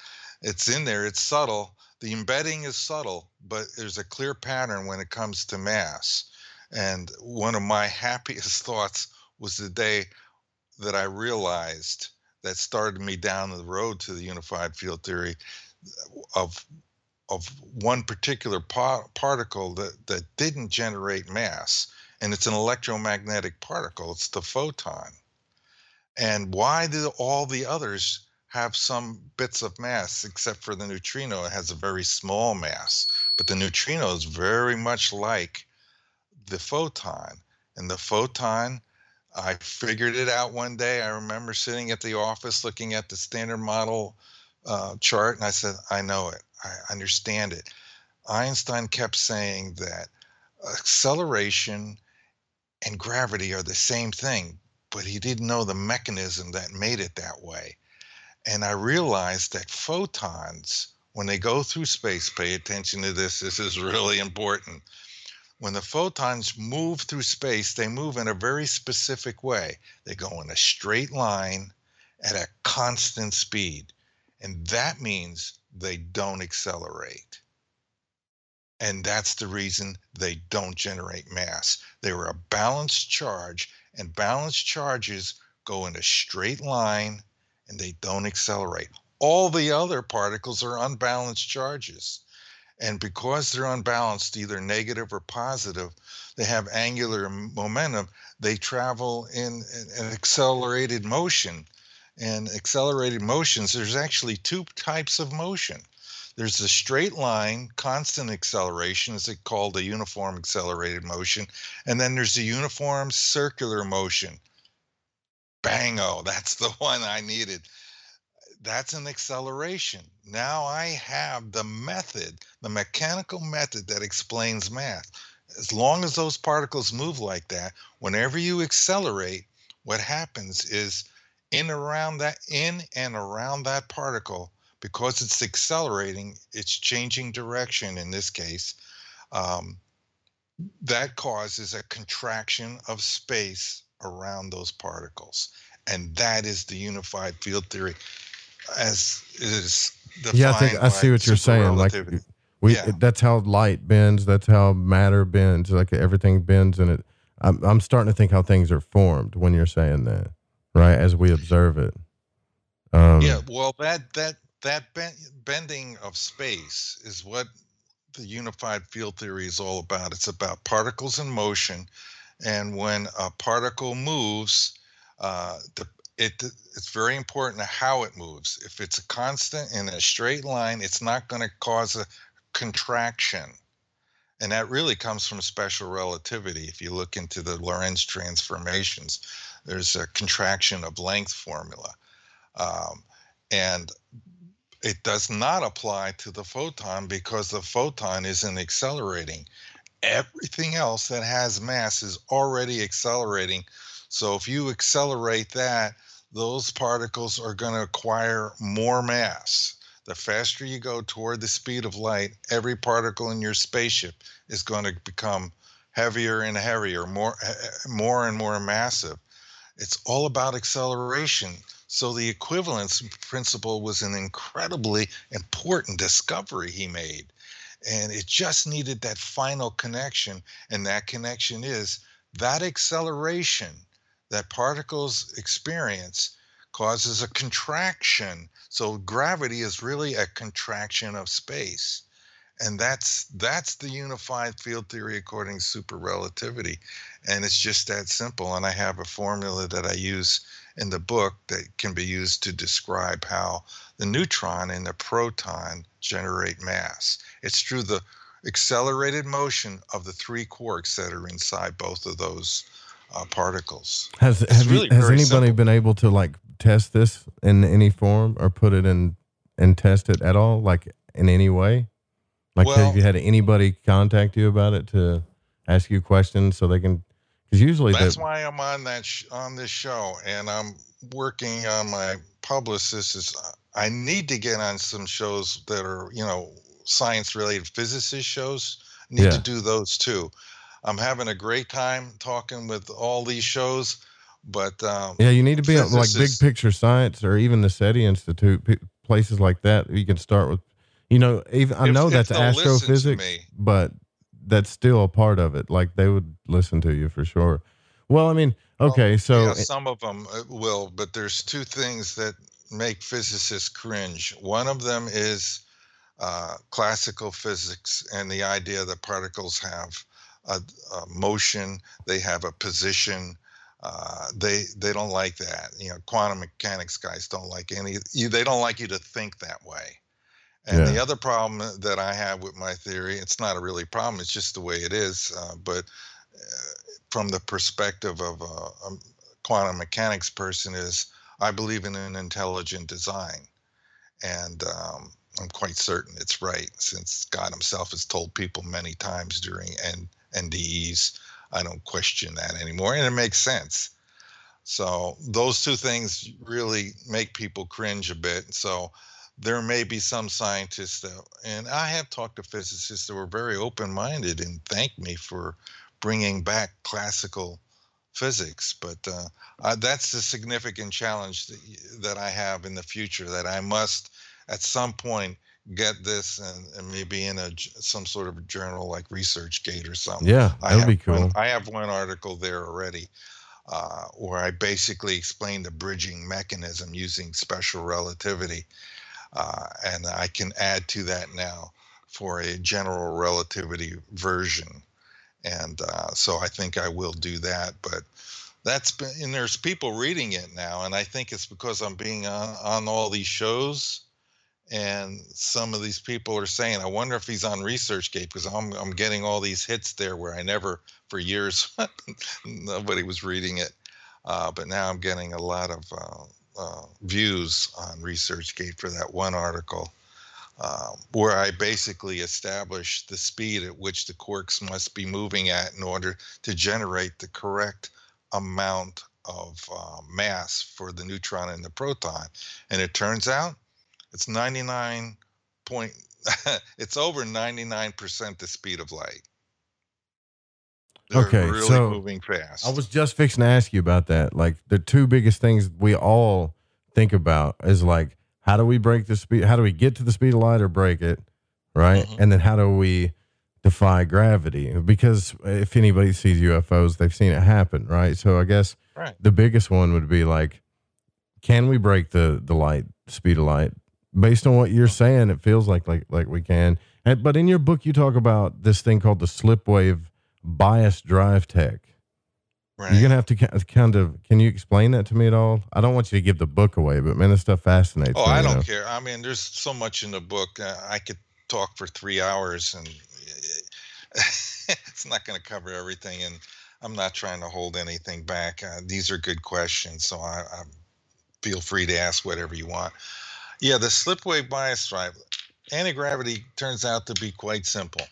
it's in there. It's subtle. The embedding is subtle, but there's a clear pattern when it comes to mass. And one of my happiest thoughts was the day that I realized that started me down the road to the unified field theory of of one particular pa- particle that, that didn't generate mass and it's an electromagnetic particle it's the photon and why did all the others have some bits of mass, except for the neutrino. It has a very small mass, but the neutrino is very much like the photon. And the photon, I figured it out one day. I remember sitting at the office looking at the standard model uh, chart, and I said, I know it, I understand it. Einstein kept saying that acceleration and gravity are the same thing, but he didn't know the mechanism that made it that way. And I realized that photons, when they go through space, pay attention to this, this is really important. When the photons move through space, they move in a very specific way. They go in a straight line at a constant speed. And that means they don't accelerate. And that's the reason they don't generate mass. They are a balanced charge, and balanced charges go in a straight line and they don't accelerate. All the other particles are unbalanced charges. And because they're unbalanced, either negative or positive, they have angular momentum. They travel in an accelerated motion. And accelerated motions, there's actually two types of motion. There's the straight line, constant acceleration, is it called a uniform accelerated motion. And then there's the uniform circular motion, Bango, that's the one I needed. That's an acceleration. Now I have the method, the mechanical method that explains math. As long as those particles move like that, whenever you accelerate, what happens is in around that in and around that particle, because it's accelerating, it's changing direction in this case. Um, that causes a contraction of space around those particles. And that is the unified field theory as is Yeah, I think I see what you're saying. Like we yeah. that's how light bends, that's how matter bends, like everything bends and it. I'm I'm starting to think how things are formed when you're saying that, right? As we observe it. Um, yeah, well that that that bending of space is what the unified field theory is all about. It's about particles in motion and when a particle moves, uh, the, it, it's very important how it moves. If it's a constant in a straight line, it's not going to cause a contraction. And that really comes from special relativity. If you look into the Lorentz transformations, there's a contraction of length formula. Um, and it does not apply to the photon because the photon isn't accelerating everything else that has mass is already accelerating. So if you accelerate that, those particles are going to acquire more mass. The faster you go toward the speed of light, every particle in your spaceship is going to become heavier and heavier, more eh, eh, more and more massive. It's all about acceleration. So the equivalence principle was an incredibly important discovery he made and it just needed that final connection. And that connection is that acceleration that particles experience causes a contraction. So gravity is really a contraction of space. And that's that's the unified field theory according to super relativity. And it's just that simple. And I have a formula that I use in the book that can be used to describe how the neutron and the proton generate mass. It's through the accelerated motion of the three quarks that are inside both of those uh, particles. Has It's have really you, has anybody simple. been able to like test this in any form or put it in and test it at all, like in any way? Like, Well- have you had anybody contact you about it to ask you questions so they can? Because usually That's the, why I'm on that sh- on this show, and I'm working on my publicist. Is I need to get on some shows that are you know science related physicist shows. Need Yeah. to do those too. I'm having a great time talking with all these shows, but um, yeah, you need to be on like big physicists- picture science or even the SETI Institute, p- places like that. You can start with, you know, even I If- know that's they'll listen to astrophysics, but that's still a part of it. Like they would listen to you for sure. Well, I mean, okay, so yeah, some of them uh, will, but there's two things that make physicists cringe. One of them is uh, classical physics and the idea that particles have a, a motion, they have a position. Uh, they they don't like that. You know, quantum mechanics guys don't like any. You, they don't like you to think that way. And the other problem that I have with my theory, it's not a really problem. It's just the way it is. Uh, but uh, from the perspective of a, a quantum mechanics person, is I believe in an intelligent design, and um, I'm quite certain it's right, since God Himself has told people many times during N- NDEs. I don't question that anymore, and it makes sense. So those two things really make people cringe a bit. So there may be some scientists that, and I have talked to physicists that were very open-minded and thanked me for bringing back classical physics. But uh, uh, that's the significant challenge that, that I have in the future. That I must, at some point, get this and, and maybe in a some sort of journal like ResearchGate or something. Yeah, I that'd be have one- cool. I have one article there already uh, where I basically explain the bridging mechanism using special relativity. Uh, and I can add to that now for a general relativity version. And uh, so I think I will do that. But that's been, and there's people reading it now. And I think it's because I'm being on, on all these shows. And some of these people are saying, I wonder if he's on ResearchGate because I'm, I'm getting all these hits there where I never, for years, nobody was reading it. Uh, but now I'm getting a lot of uh, uh, views on ResearchGate for that one article, uh, where I basically established the speed at which the quarks must be moving at in order to generate the correct amount of uh, mass for the neutron and the proton. And it turns out it's 99 point, it's over 99% the speed of light. They're okay, really so moving fast. I was just fixing to ask you about that. Like the two biggest things we all think about is like how do we break the speed? How do we get to the speed of light or break it, right? Mm-hmm. And then how do we defy gravity? Because if anybody sees UFOs, they've seen it happen, right? So I guess Right. the biggest one would be like, can we break the the light speed of light? Based on what you're saying, it feels like like like we can. And, but in your book, you talk about this thing called the slip wave bias drive tech. Right. You're gonna have to kind of. Can you explain that to me at all? I don't want you to give the book away, but man, this stuff fascinates me. Oh, me. I don't know? care. I mean, there's so much in the book. Uh, I could talk for three hours, and it's not going to cover everything. And I'm not trying to hold anything back. Uh, these are good questions, so I, I feel free to ask whatever you want. Yeah, the slip wave bias drive. Anti gravity turns out to be quite simple.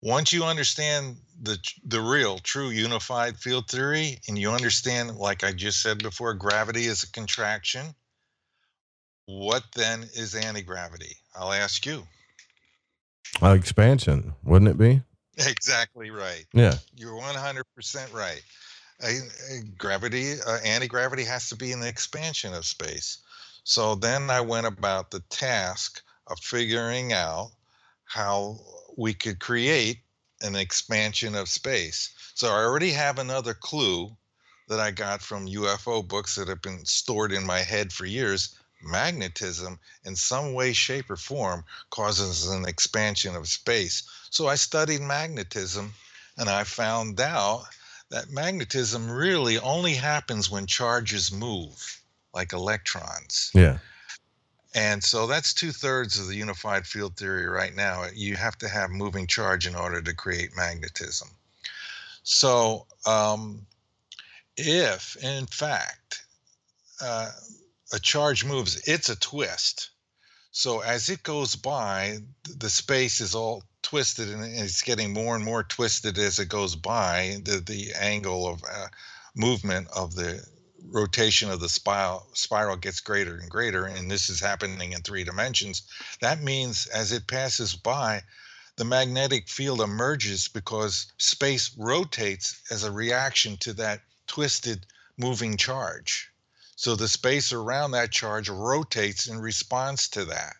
Once you understand the the real, true unified field theory, and you understand, like I just said before, gravity is a contraction. What then is anti gravity? I'll ask you. Uh, expansion, wouldn't it be? Exactly right. Yeah. You're 100% right. Gravity, uh, anti gravity has to be an expansion of space. So then I went about the task of figuring out how we could create an expansion of space. So I already have another clue that I got from UFO books that have been stored in my head for years. Magnetism, in some way, shape, or form, causes an expansion of space. So I studied magnetism and I found out that magnetism really only happens when charges move, like electrons. Yeah. And so that's two thirds of the unified field theory right now. You have to have moving charge in order to create magnetism. So, um, if in fact uh, a charge moves, it's a twist. So as it goes by, the space is all twisted and it's getting more and more twisted as it goes by. The, the angle of uh, movement of the rotation of the spiral, spiral gets greater and greater, and this is happening in three dimensions. That means as it passes by, the magnetic field emerges because space rotates as a reaction to that twisted moving charge. So the space around that charge rotates in response to that.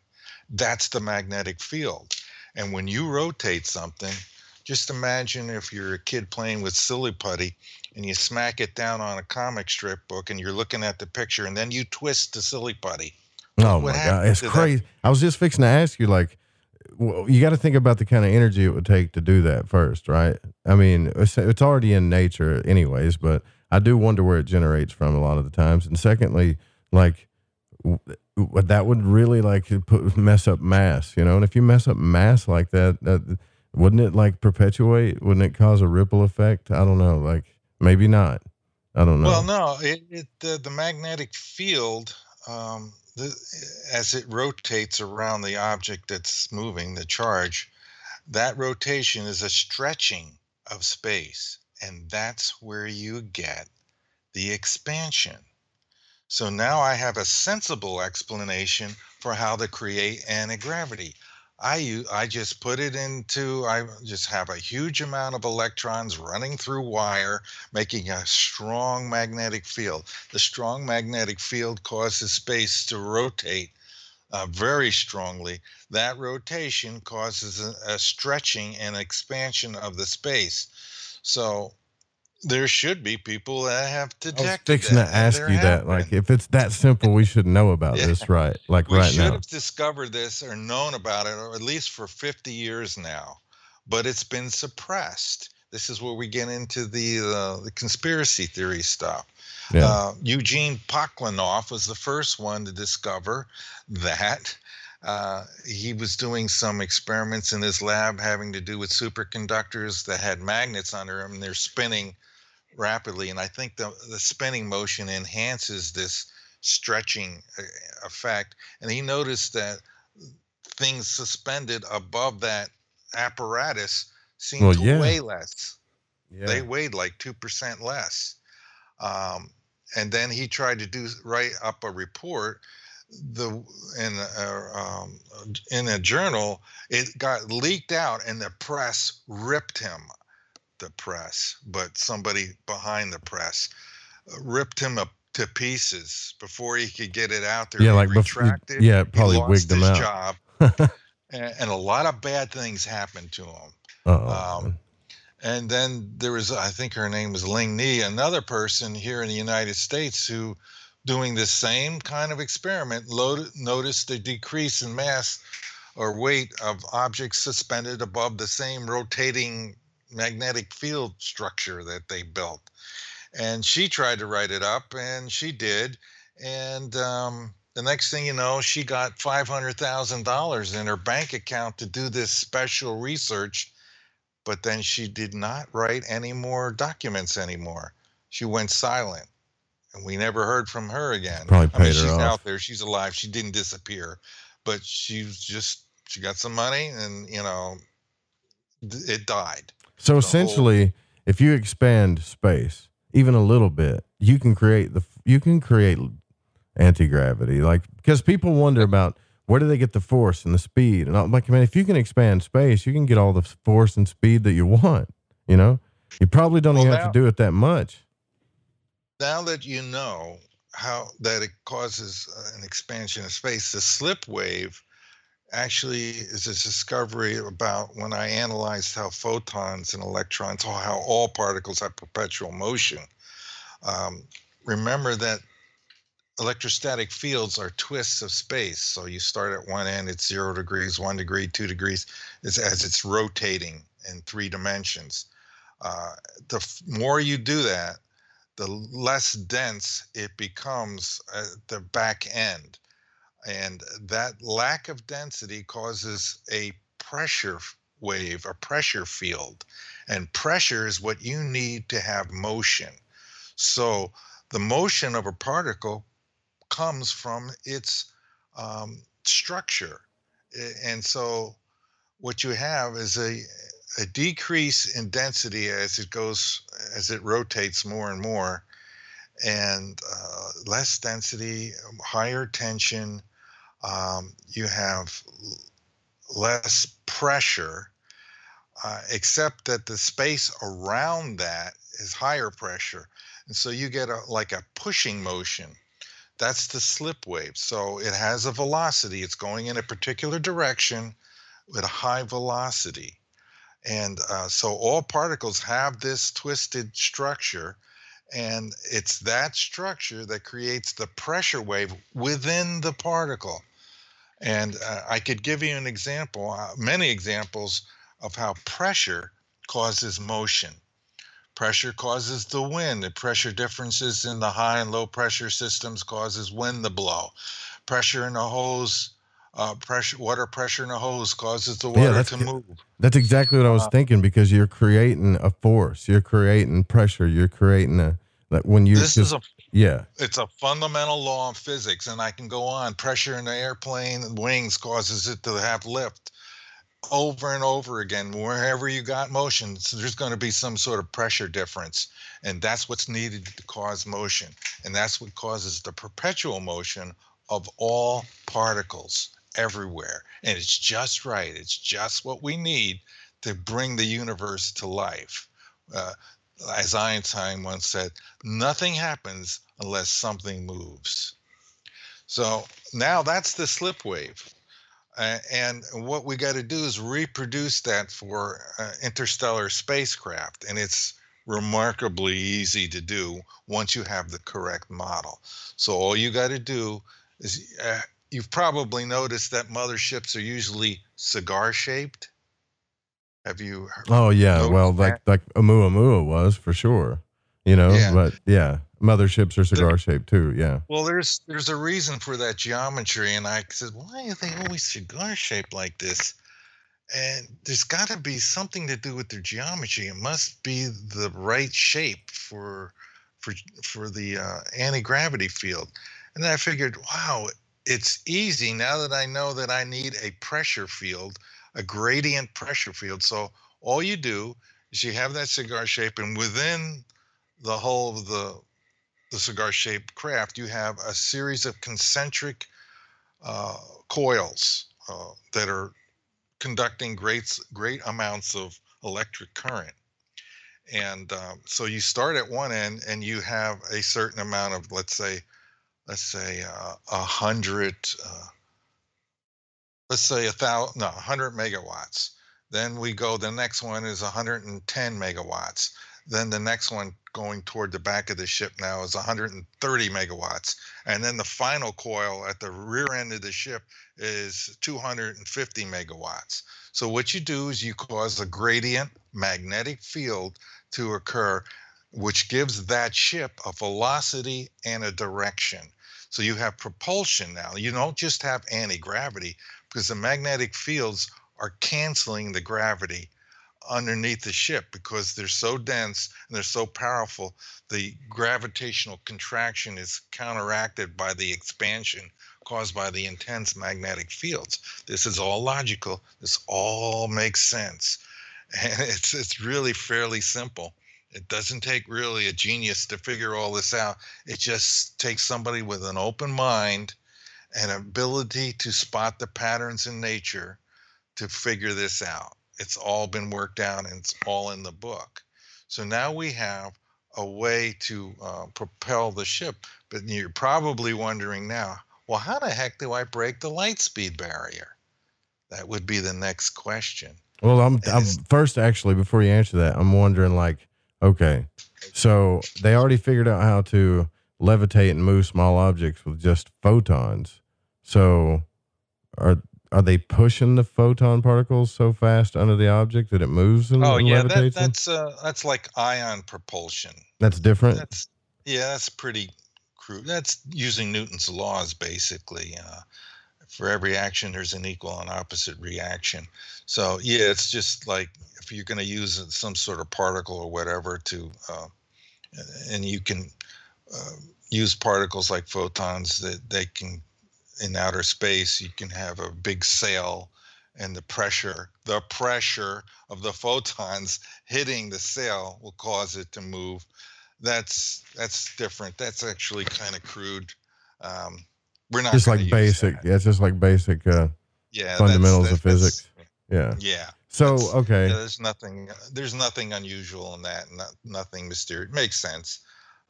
That's the magnetic field. And when you rotate something, just imagine if you're a kid playing with silly putty and you smack it down on a comic strip book and you're looking at the picture and then you twist the silly putty. Oh my god, it's crazy. I was just fixing to ask you, like, well, you got to think about the kind of energy it would take to do that first, right? I mean, it's, it's already in nature, anyways, but I do wonder where it generates from a lot of the times. And secondly, like, that would really like put, mess up mass, you know. And if you mess up mass like that, that wouldn't it like perpetuate? Wouldn't it cause a ripple effect? I don't know. Like maybe not. I don't know. Well, no, it, it the, the magnetic field, um, the, as it rotates around the object that's moving, the charge, that rotation is a stretching of space, and that's where you get the expansion. So now I have a sensible explanation for how to create anti-gravity. I I just put it into I just have a huge amount of electrons running through wire, making a strong magnetic field. The strong magnetic field causes space to rotate uh, very strongly. That rotation causes a, a stretching and expansion of the space. So there should be people that have detected. I was fixing to ask you that, like, if it's that simple, we should know about yeah. this, right? Like we right should now. have discovered this or known about it, or at least for 50 years now, but it's been suppressed. This is where we get into the uh, the conspiracy theory stuff. Yeah. Uh, Eugene Podkletnov was the first one to discover that. Uh, he was doing some experiments in his lab having to do with superconductors that had magnets under them, and they're spinning rapidly. And I think the, the spinning motion enhances this stretching uh, effect. And he noticed that things suspended above that apparatus seemed well, to yeah. weigh less. Yeah. They weighed like 2% less. Um, and then he tried to do write up a report the in a, um, in a journal it got leaked out and the press ripped him the press, but somebody behind the press uh, ripped him up to pieces before he could get it out there. Yeah, he like retracted. yeah, probably wigged him out. Job, and, and, a lot of bad things happened to him. Um, and then there was, I think her name was Ling Ni, another person here in the United States who, doing the same kind of experiment, noticed a decrease in mass or weight of objects suspended above the same rotating magnetic field structure that they built. And she tried to write it up, and she did. And um, the next thing you know, she got $500,000 in her bank account to do this special research. But then she did not write any more documents anymore. She went silent. And we never heard from her again. Probably paid I mean, she's off. out there. She's alive. She didn't disappear. But she was just, she got some money and, you know, it died. So essentially, whole... if you expand space even a little bit, you can create the you can create anti gravity. Like because people wonder about where do they get the force and the speed and all, like I mean, if you can expand space, you can get all the force and speed that you want. You know, you probably don't well, even now, have to do it that much. Now that you know how that it causes uh, an expansion of space, the slip wave actually is a discovery about when I analyzed how photons and electrons, or how all particles have perpetual motion. Um, remember that electrostatic fields are twists of space. So you start at one end, it's zero degrees, one degree, two degrees, it's as it's rotating in three dimensions. Uh, the more you do that, the less dense it becomes at the back end. And that lack of density causes a pressure wave, a pressure field. And pressure is what you need to have motion. So the motion of a particle comes from its um, structure. And so what you have is a, a decrease in density as it goes, as it rotates more and more, and uh, less density, higher tension. Um, you have less pressure, uh, except that the space around that is higher pressure. And so you get a, like a pushing motion. That's the slip wave. So it has a velocity. It's going in a particular direction with a high velocity. And uh, so all particles have this twisted structure. And it's that structure that creates the pressure wave within the particle. And uh, I could give you an example, uh, many examples of how pressure causes motion. Pressure causes the wind. The pressure differences in the high and low pressure systems causes wind to blow. Pressure in a hose, uh, pressure, water pressure in a hose causes the water yeah, to move. That's exactly what I was Uh, thinking because you're creating a force, you're creating pressure, you're creating a like when you This is a yeah it's a fundamental law of physics, and I can go on. Pressure in the airplane wings causes it to have lift over and over again. Wherever you got motion, so there's going to be some sort of pressure difference, and that's what's needed to cause motion, and that's what causes the perpetual motion of all particles everywhere. And it's just right. It's just what we need to bring the universe to life. Uh, as Einstein once said, nothing happens unless something moves. So now that's the slip wave. Uh, and what we got to do is reproduce that for uh, interstellar spacecraft. And it's remarkably easy to do once you have the correct model. So all you got to do is uh, you've probably noticed that motherships are usually cigar shaped. Have you? heard- oh yeah well that? like like Oumuamua was for sure you know Yeah. but yeah motherships are cigar shaped too yeah Well, there's there's a reason for that geometry, and I said, why are they always cigar shaped like this? And there's got to be something to do with their geometry. It must be the right shape for for for the uh, anti gravity field. And then I figured, wow, it's easy now that I know that I need a pressure field, a gradient pressure field. So all you do is you have that cigar shape, and within the whole of the the cigar shaped craft, you have a series of concentric uh, coils uh, that are conducting great, great amounts of electric current. And um, so you start at one end and you have a certain amount of, let's say, let's say uh, a hundred, uh, let's say a thousand, no, hundred megawatts. Then we go, the next one is 110 megawatts. Then the next one going toward the back of the ship now is 130 megawatts. And then the final coil at the rear end of the ship is 250 megawatts. So what you do is you cause a gradient magnetic field to occur, which gives that ship a velocity and a direction. So you have propulsion now. You don't just have anti gravity because the magnetic fields are canceling the gravity underneath the ship because they're so dense and they're so powerful. The gravitational contraction is counteracted by the expansion caused by the intense magnetic fields. This is all logical. This all makes sense. And it's it's really fairly simple. It doesn't take really a genius to figure all this out. It just takes somebody with an open mind and ability to spot the patterns in nature to figure this out. It's all been worked out and it's all in the book. So now we have a way to uh, propel the ship. But you're probably wondering now, well, how the heck do I break the light speed barrier? That would be the next question. Well, I'm, I'm first actually before you answer that, I'm wondering like, okay, so they already figured out how to levitate and move small objects with just photons. So are are they pushing the photon particles so fast under the object that it moves and, Oh yeah, that, that's uh, that's like ion propulsion. That's different. That's yeah, that's pretty crude. That's using Newton's laws, basically. Uh, for every action, there's an equal and opposite reaction. So yeah, it's just like if you're going to use some sort of particle or whatever to, uh, and you can uh, use particles like photons that they can in outer space. You can have a big sail and the pressure the pressure of the photons hitting the sail will cause it to move that's that's different that's actually kind of crude um, we're not just like basic. that. yeah it's just like basic uh, yeah fundamentals that's, that's, of physics. Yeah. Yeah. So okay. yeah, there's nothing there's nothing unusual in that not, nothing mysterious. It makes sense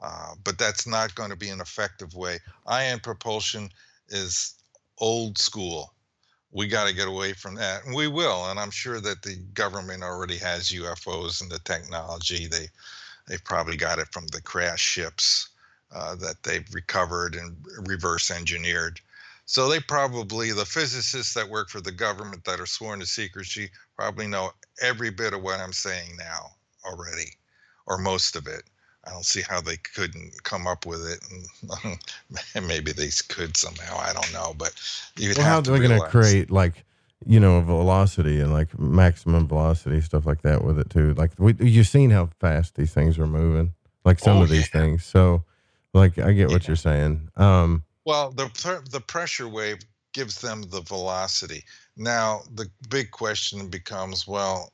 uh, but that's not going to be an effective way. Ion propulsion is old school. We got to get away from that and we will and i'm sure that the government already has ufos and the technology. They they've probably got it from the crash ships uh, that they've recovered and reverse engineered so they probably the physicists that work for the government that are sworn to secrecy probably know every bit of what i'm saying now already or most of it I don't see how they couldn't come up with it, and maybe they could somehow. I don't know, but you well, how are they going to create like you know velocity and like maximum velocity stuff like that with it too? Like we, you've seen how fast these things are moving, like some oh, of these yeah. things. So, like I get what yeah. you're saying. Um, well, the the pressure wave gives them the velocity. Now the big question becomes, well,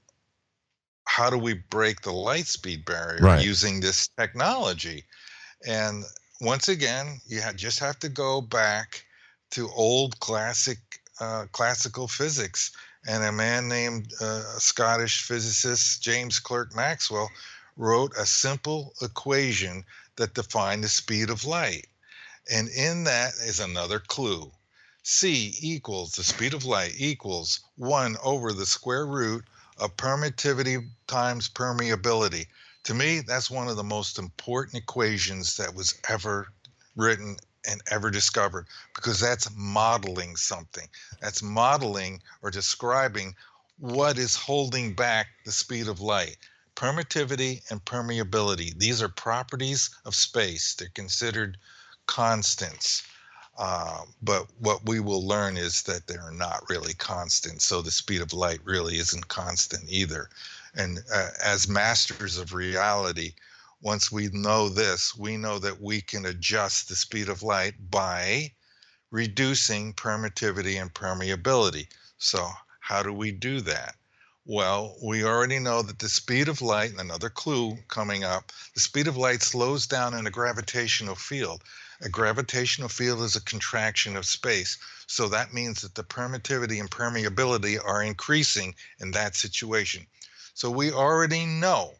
how do we break the light speed barrier right. using this technology? And once again, you just have to go back to old classic uh, classical physics. And a man named uh, Scottish physicist James Clerk Maxwell wrote a simple equation that define the speed of light. And in that is another clue. C equals the speed of light equals 1 over the square root of permittivity times permeability. To me, that's one of the most important equations that was ever written and ever discovered because that's modeling something. That's modeling or describing what is holding back the speed of light. Permittivity and permeability, these are properties of space. They're considered constants. Uh, but what we will learn is that they're not really constant. So the speed of light really isn't constant either. And uh, as masters of reality, once we know this, we know that we can adjust the speed of light by reducing permittivity and permeability. So, how do we do that? Well, we already know that the speed of light, and another clue coming up, the speed of light slows down in a gravitational field. A gravitational field is a contraction of space. So that means that the permittivity and permeability are increasing in that situation. So we already know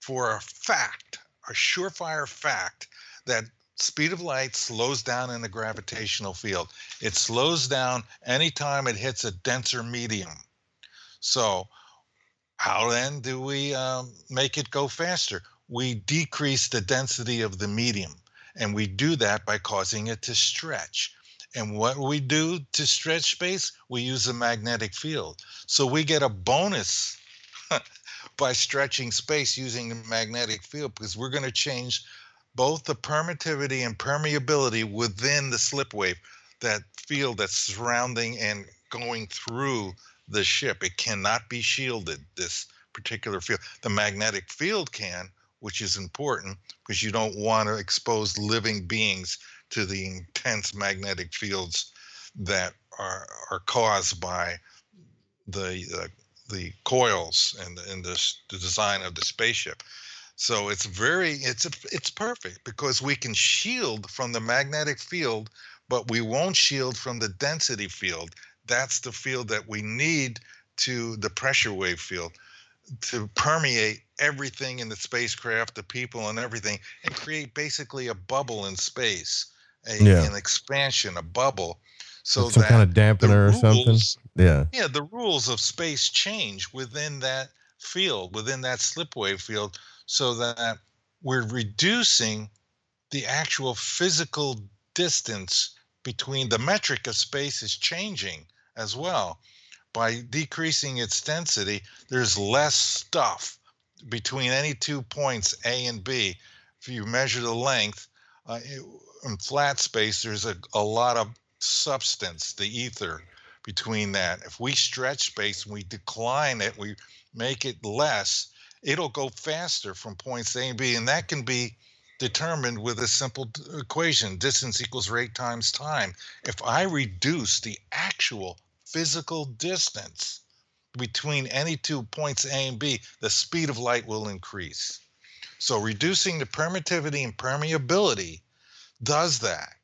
for a fact, a surefire fact, that speed of light slows down in a gravitational field. It slows down anytime it hits a denser medium. So, how then do we um, make it go faster? We decrease the density of the medium. And we do that by causing it to stretch. And what we do to stretch space, we use a magnetic field. So we get a bonus by stretching space using the magnetic field because we're going to change both the permittivity and permeability within the slip wave, that field that's surrounding and going through the ship. It cannot be shielded, this particular field. The magnetic field can, which is important because you don't want to expose living beings to the intense magnetic fields that are are caused by the uh, the coils and in the, the design of the spaceship. So it's very it's it's perfect because we can shield from the magnetic field, but we won't shield from the density field. That's the field that we need to the pressure wave field to permeate everything in the spacecraft, the people, and everything, and create basically a bubble in space, a, yeah. an expansion, a bubble. So some kind of dampener rules, or something. Yeah. Yeah, the rules of space change within that field, within that slip wave field, so that we're reducing the actual physical distance between the metric of space is changing as well by decreasing its density, there's less stuff between any two points, A and B. If you measure the length, uh, in flat space, there's a, a lot of substance, the ether between that. If we stretch space and we decline it, we make it less, it'll go faster from points A and B. And that can be determined with a simple equation distance equals rate times time. If I reduce the actual physical distance between any two points A and B, the speed of light will increase. So reducing the permittivity and permeability does that.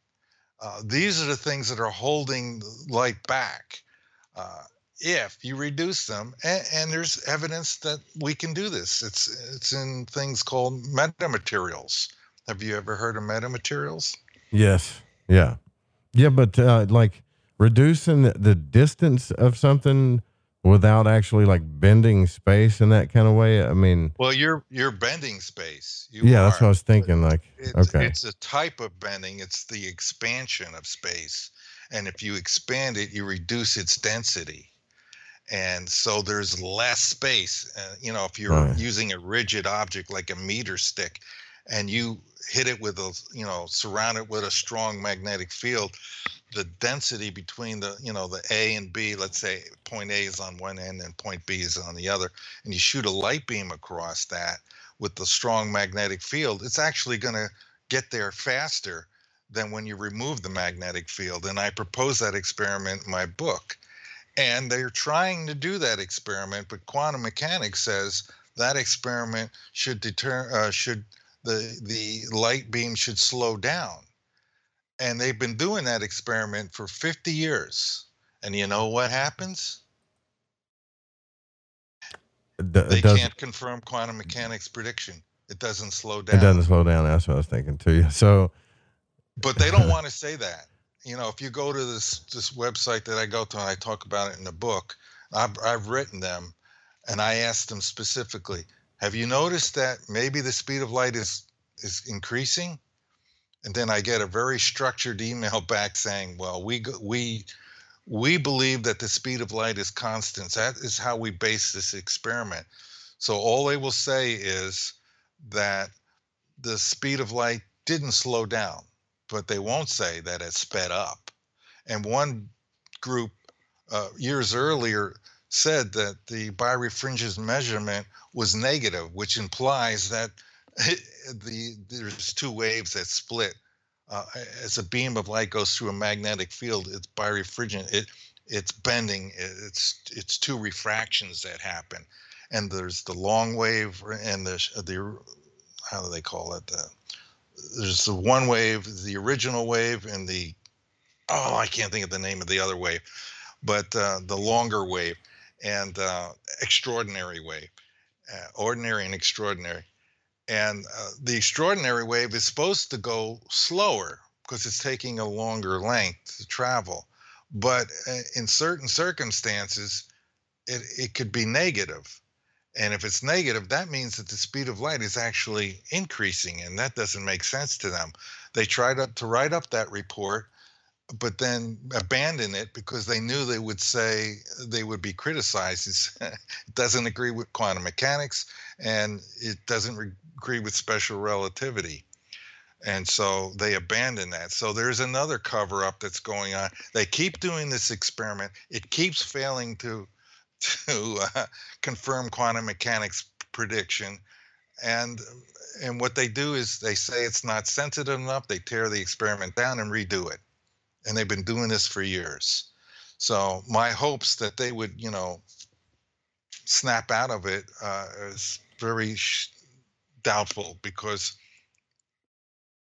Uh, these are the things that are holding light back. Uh, if you reduce them, and, and, there's evidence that we can do this. It's it's in things called metamaterials. Have you ever heard of metamaterials? Yes. Yeah. Yeah, but uh, like reducing the distance of something without actually like bending space in that kind of way. I mean, well, you're you're bending space. You yeah, are. that's what I was thinking. Like, it's, okay, it's a type of bending. It's the expansion of space, and if you expand it, you reduce its density, and so there's less space. Uh, you know, if you're right. using a rigid object like a meter stick, and you hit it with a you know surround it with a strong magnetic field the density between the you know the a and b let's say point a is on one end and point b is on the other and you shoot a light beam across that with the strong magnetic field it's actually going to get there faster than when you remove the magnetic field and i propose that experiment in my book. And they're trying to do that experiment but quantum mechanics says that experiment should deter uh, should the the light beam should slow down. And they've been doing that experiment for 50 years. And you know what happens? they can't confirm quantum mechanics prediction. It doesn't slow down. It doesn't slow down. That's what I was thinking too. So, but they don't want to say that. You know, if you go to this this website that I go to and I talk about it in the book, I've, I've written them, and I asked them specifically, have you noticed that maybe the speed of light is is increasing? And then I get a very structured email back saying, "Well, we we we believe that the speed of light is constant. That is how we base this experiment." So all they will say is that the speed of light didn't slow down, but they won't say that it sped up. And one group uh, years earlier said that the birefringence measurement was negative, which implies that the there's two waves that split. Uh, as a beam of light goes through a magnetic field, it's birefringent. It it's bending. It's it's two refractions that happen, and there's the long wave and the the how do they call it? The, there's the one wave, the original wave, and the oh I can't think of the name of the other wave, but uh, the longer wave and uh, extraordinary wave, uh, ordinary and extraordinary. And uh, the extraordinary wave is supposed to go slower because it's taking a longer length to travel. But uh, in certain circumstances, it, it could be negative. And if it's negative, that means that the speed of light is actually increasing, and that doesn't make sense to them. They tried to, to write up that report, but then abandon it because they knew they would say they would be criticized. it doesn't agree with quantum mechanics and it doesn't re- agree with special relativity. And so they abandon that. So there's another cover up that's going on. They keep doing this experiment. It keeps failing to to uh, confirm quantum mechanics prediction. And and what they do is they say it's not sensitive enough. They tear the experiment down and redo it and they've been doing this for years. So my hopes that they would, you know, snap out of it uh, is very sh- doubtful because,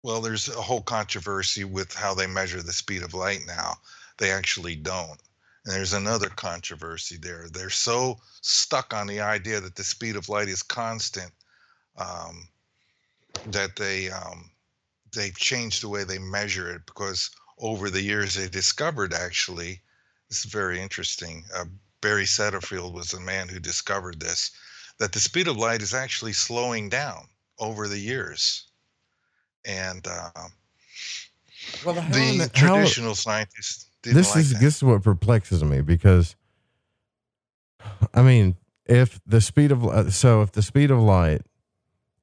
well, there's a whole controversy with how they measure the speed of light now. They actually don't. And there's another controversy there. They're so stuck on the idea that the speed of light is constant um, that they um, they changed the way they measure it because over the years they discovered actually this is very interesting uh, barry setterfield was the man who discovered this that the speed of light is actually slowing down over the years and uh, well, the, the traditional how, scientists this like is that. this is what perplexes me because i mean if the speed of so if the speed of light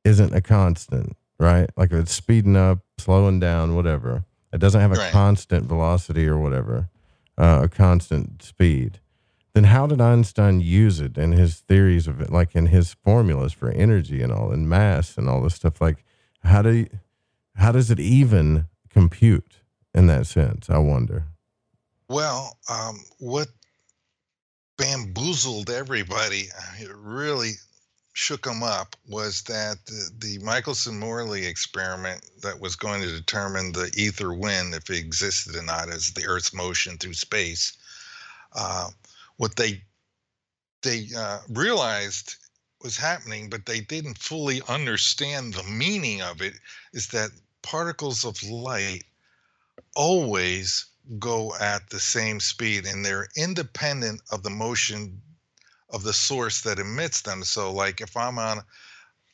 isn't a constant right like if it's speeding up slowing down, whatever. It doesn't have a Right. constant velocity or whatever, uh, a constant speed. Then how did Einstein use it in his theories of it, like in his formulas for energy and all, and mass and all this stuff? Like, how do you, how does it even compute in that sense? I wonder. Well, um, what bamboozled everybody, uh, it really shook them up, was that the, the Michelson Morley experiment that was going to determine the ether wind, if it existed or not, as the Earth's motion through space. Uh, what they they uh, realized was happening, but they didn't fully understand the meaning of it. Is that particles of light always go at the same speed and they're independent of the motion of the source that emits them. So, like if I'm on,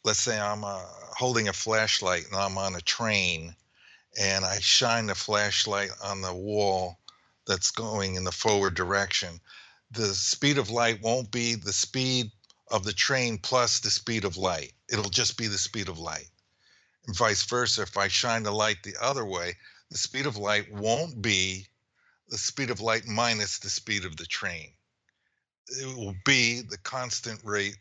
let's say I'm uh, holding a flashlight and I'm on a train and I shine the flashlight on the wall that's going in the forward direction, the speed of light won't be the speed of the train plus the speed of light. It'll just be the speed of light. And vice versa, if I shine the light the other way, the speed of light won't be the speed of light minus the speed of the train. It will be the constant rate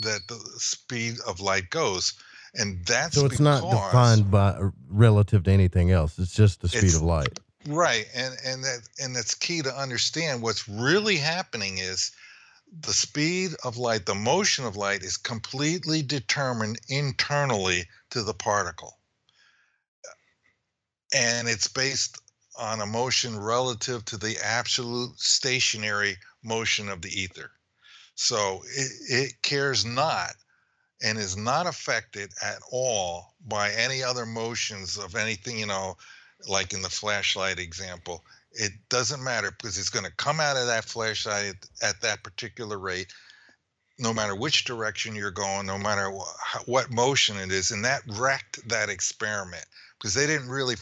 that the speed of light goes. And that's So it's not defined by relative to anything else. It's just the speed of light. Right, and and that and that's key to understand. What's really happening is the speed of light, the motion of light, is completely determined internally to the particle, and it's based on a motion relative to the absolute stationary motion of the ether. So it, it cares not and is not affected at all by any other motions of anything, you know, like in the flashlight example. It doesn't matter because it's going to come out of that flashlight at, at that particular rate, no matter which direction you're going, no matter wh- what motion it is. And that wrecked that experiment because they didn't really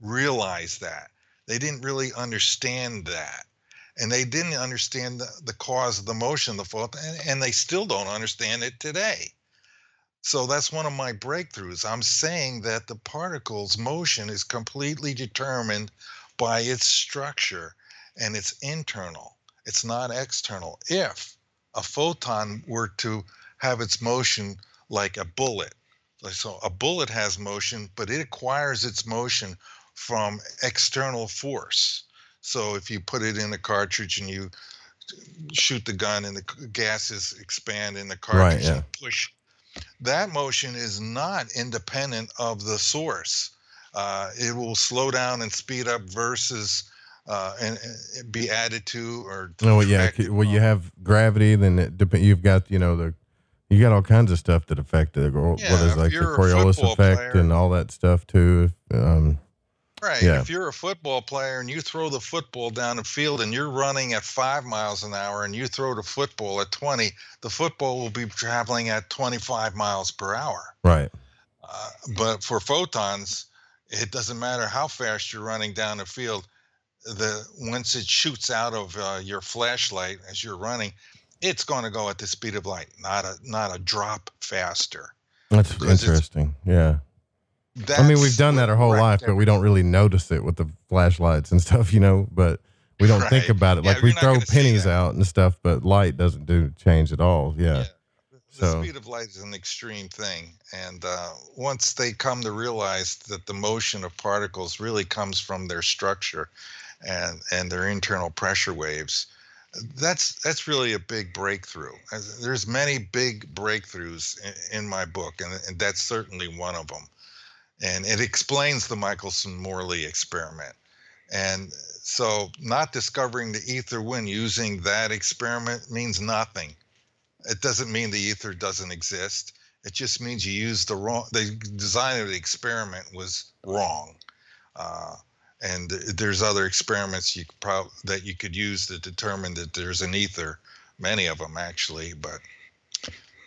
realize that. They didn't really understand that. And they didn't understand the, the cause of the motion the fault, and, and they still don't understand it today. So that's one of my breakthroughs. I'm saying that the particle's motion is completely determined by its structure and it's internal, it's not external. If a photon were to have its motion like a bullet, so a bullet has motion, but it acquires its motion from external force. So if you put it in a cartridge and you shoot the gun and the gases expand in the cartridge yeah. and push that motion is not independent of the source. Uh, it will slow down and speed up versus uh, and, and be added to or No, well, yeah. Well, you have gravity, then it you've got you know the you got all kinds of stuff that affect it. or Yeah, what is like the Coriolis effect player- and all that stuff too. Um, Right. Yeah. If you're a football player and you throw the football down the field and you're running at five miles an hour and you throw the football at 20, the football will be traveling at 25 miles per hour. right. Uh, but for photons, it doesn't matter how fast you're running down the field. The once it shoots out of uh, your flashlight as you're running, it's going to go at the speed of light, not a not a drop faster. That's interesting. Yeah. I mean, we've done that our whole life, but we don't really notice it with the flashlights and stuff, you know. But we don't think about it. Yeah, Like we throw pennies out and stuff, but light doesn't do change at all. Yeah. the So speed of light is an extreme thing and uh, once they come to realize that the motion of particles really comes from their structure and and their internal pressure waves that's that's really a big breakthrough there's many big breakthroughs in, in my book and, and that's certainly one of them and it explains the Michelson Morley experiment and so not discovering the ether wind using that experiment means nothing it doesn't mean the ether doesn't exist. It just means you used the wrong. The design of the experiment was wrong, uh, and there's other experiments you could prob- that you could use to determine that there's an ether. Many of them actually, but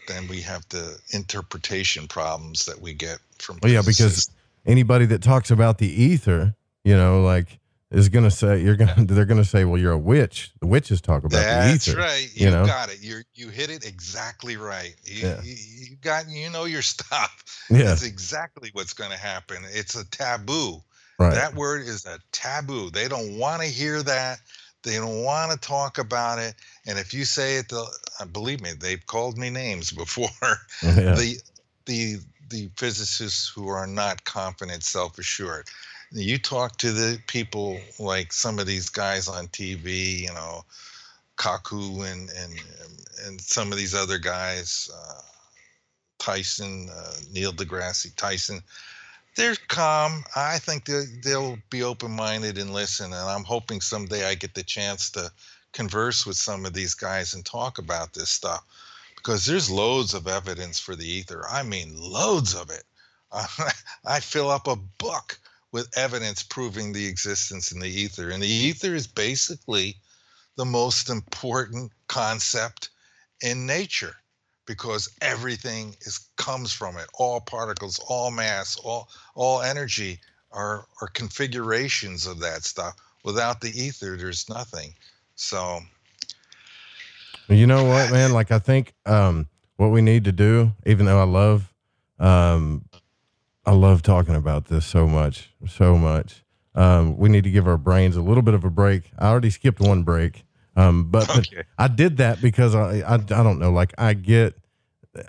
then we have the interpretation problems that we get from. Well, yeah, because anybody that talks about the ether, you know, like is going to say you're going to they're going to say, well, you're a witch. The witches talk about That's the ether. right. You, You know, got it. You you hit it exactly right. You, Yeah. you, you got you know your stuff. Yeah. That's exactly what's going to happen. It's a taboo. Right. That word is a taboo. They don't want to hear that. They don't want to talk about it. And if you say it, they'll, uh, believe me, they've called me names before. Yeah. The the the physicists who are not confident, self-assured. You talk to the people like some of these guys on TV, you know, Kaku and and and some of these other guys, uh, Tyson, uh, Neil deGrasse Tyson. They're calm. I think they they'll be open-minded and listen. And I'm hoping someday I get the chance to converse with some of these guys and talk about this stuff because there's loads of evidence for the ether. I mean, loads of it. I fill up a book with evidence proving the existence in the ether. And the ether is basically the most important concept in nature because everything is comes from it. All particles, all mass, all all energy are are configurations of that stuff. Without the ether, there's nothing. So You know what, man? Like I think um, what we need to do, even though I love, um, I love talking about this so much, so much. Um, we need to give our brains a little bit of a break. I already skipped one break, um, but, but I did that because I, I I don't know, like I get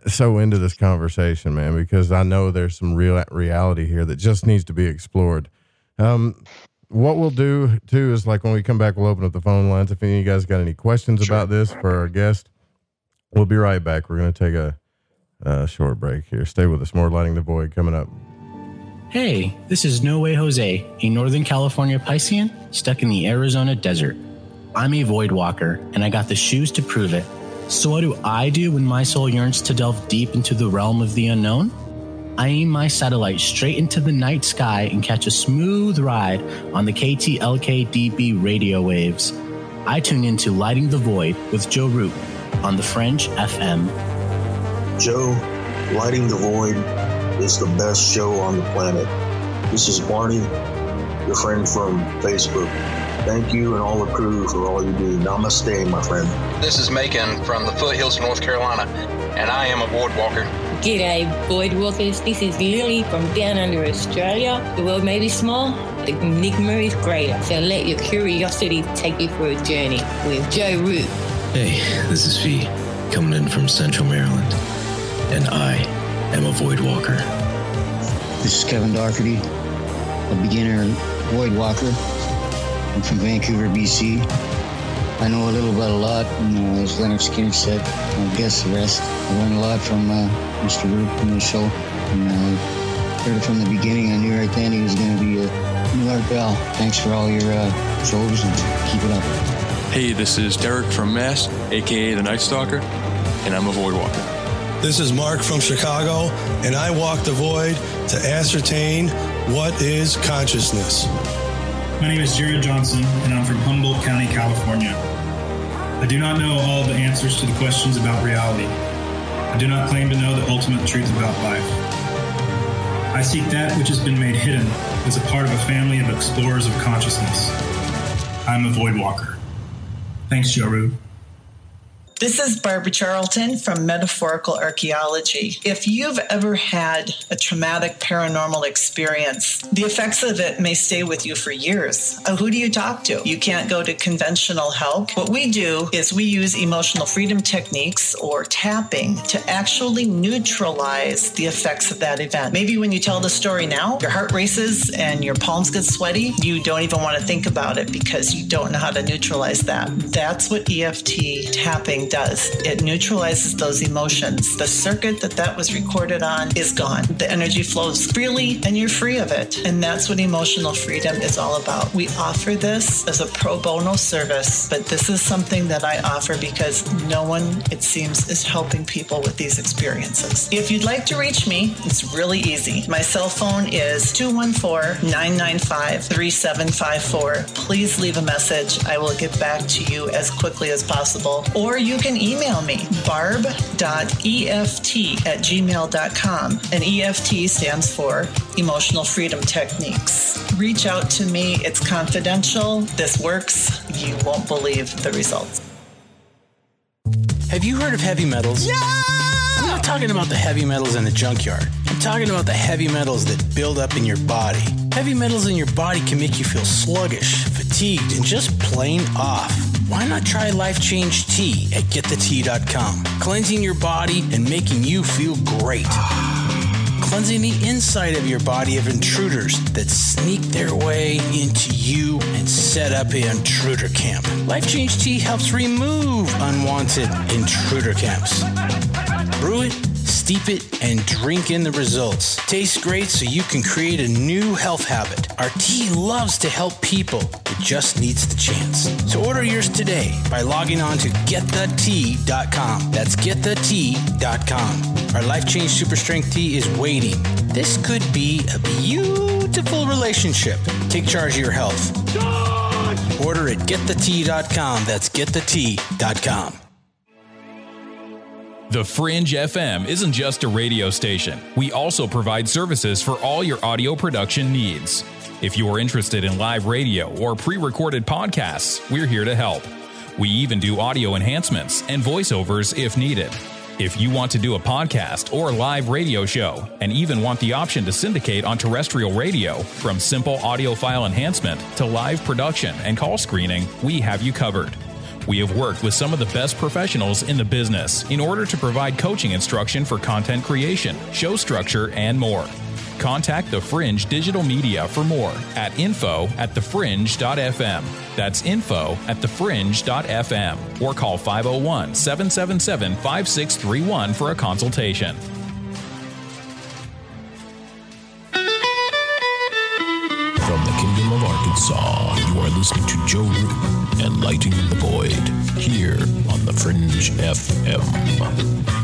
so into this conversation, man, because I know there's some real reality here that just needs to be explored. Um, what we'll do too is like when we come back, we'll open up the phone lines. If any of you guys got any questions about this for our guest, we'll be right back. We're going to take a, a short break here. Stay with us. More lighting the void coming up. Hey, this is No Way Jose, a Northern California Piscean stuck in the Arizona desert. I'm a void walker, and I got the shoes to prove it. So, what do I do when my soul yearns to delve deep into the realm of the unknown? I aim my satellite straight into the night sky and catch a smooth ride on the KTLKDB radio waves. I tune into Lighting the Void with Joe Rupe on the Fringe FM. Joe, Lighting the Void is the best show on the planet. This is Barney, your friend from Facebook. Thank you and all the crew for all you do. Namaste, my friend. This is Macon from the foothills of North Carolina, and I am a void walker. G'day, Void Walkers. This is Lily from down under Australia. The world may be small, but the enigma is greater. So let your curiosity take you for a journey with Joe Rupe. Hey, this is Fee, coming in from Central Maryland, and I am a Void Walker. This is Kevin Doherty, a beginner void walker. I'm from Vancouver, BC. I know a little about a lot, and uh, as Lynyrd Skynyrd said, I guess the rest. I learned a lot from uh, Mr. Rupe in the show, and uh, heard it from the beginning. I knew right then he was going to be a new Art Bell. Thanks for all your uh, shows, and keep it up. Hey, this is Derek from Mass, aka the Night Stalker, and I'm a Void Walker. This is Mark from Chicago, and I walk the void to ascertain what is consciousness. My name is Jared Johnson, and I'm from Humboldt County, California. I do not know all the answers to the questions about reality. I do not claim to know the ultimate truth about life. I seek that which has been made hidden as a part of a family of explorers of consciousness. I'm a void walker. Thanks, Joe Rupe. This is Barbara Charlton from Metaphorical Archaeology. If you've ever had a traumatic paranormal experience, the effects of it may stay with you for years. Uh, who do you talk to? You can't go to conventional help. What we do is we use emotional freedom techniques or tapping to actually neutralize the effects of that event. Maybe when you tell the story now, your heart races and your palms get sweaty. You don't even want to think about it because you don't know how to neutralize that. That's what EFT tapping does. It neutralizes those emotions. The circuit that that was recorded on is gone. The energy flows freely and you're free of it. And that's what emotional freedom is all about. We offer this as a pro bono service, but this is something that I offer because no one, it seems, is helping people with these experiences. If you'd like to reach me, it's really easy. My cell phone is 214 995 3754. Please leave a message. I will get back to you as quickly as possible. Or you can email me, barb.eft at gmail.com. And EFT stands for Emotional Freedom Techniques. Reach out to me. It's confidential. This works. You won't believe the results. Have you heard of heavy metals? Yeah! I'm not talking about the heavy metals in the junkyard. I'm talking about the heavy metals that build up in your body. Heavy metals in your body can make you feel sluggish, fatigued, and just plain off. Why not try Life Change Tea at getthetea.com? Cleansing your body and making you feel great. Cleansing the inside of your body of intruders that sneak their way into you and set up an intruder camp. Life Change Tea helps remove unwanted intruder camps. Brew it, steep it, and drink in the results. Tastes great so you can create a new health habit. Our tea loves to help people. It just needs the chance. So order yours today by logging on to getthetea.com. That's getthetea.com. Our life change super strength tea is waiting. This could be a beautiful relationship. Take charge of your health. Order at getthetea.com. That's getthetea.com. The Fringe FM isn't just a radio station. We also provide services for all your audio production needs. If you are interested in live radio or pre recorded podcasts, we're here to help. We even do audio enhancements and voiceovers if needed. If you want to do a podcast or live radio show and even want the option to syndicate on terrestrial radio, from simple audio file enhancement to live production and call screening, we have you covered. We have worked with some of the best professionals in the business in order to provide coaching instruction for content creation, show structure, and more. Contact The Fringe Digital Media for more at info at thefringe.fm. That's info at thefringe.fm or call 501 777 5631 for a consultation. Listening to Joe Rupe and Lighting the Void here on the Fringe FM.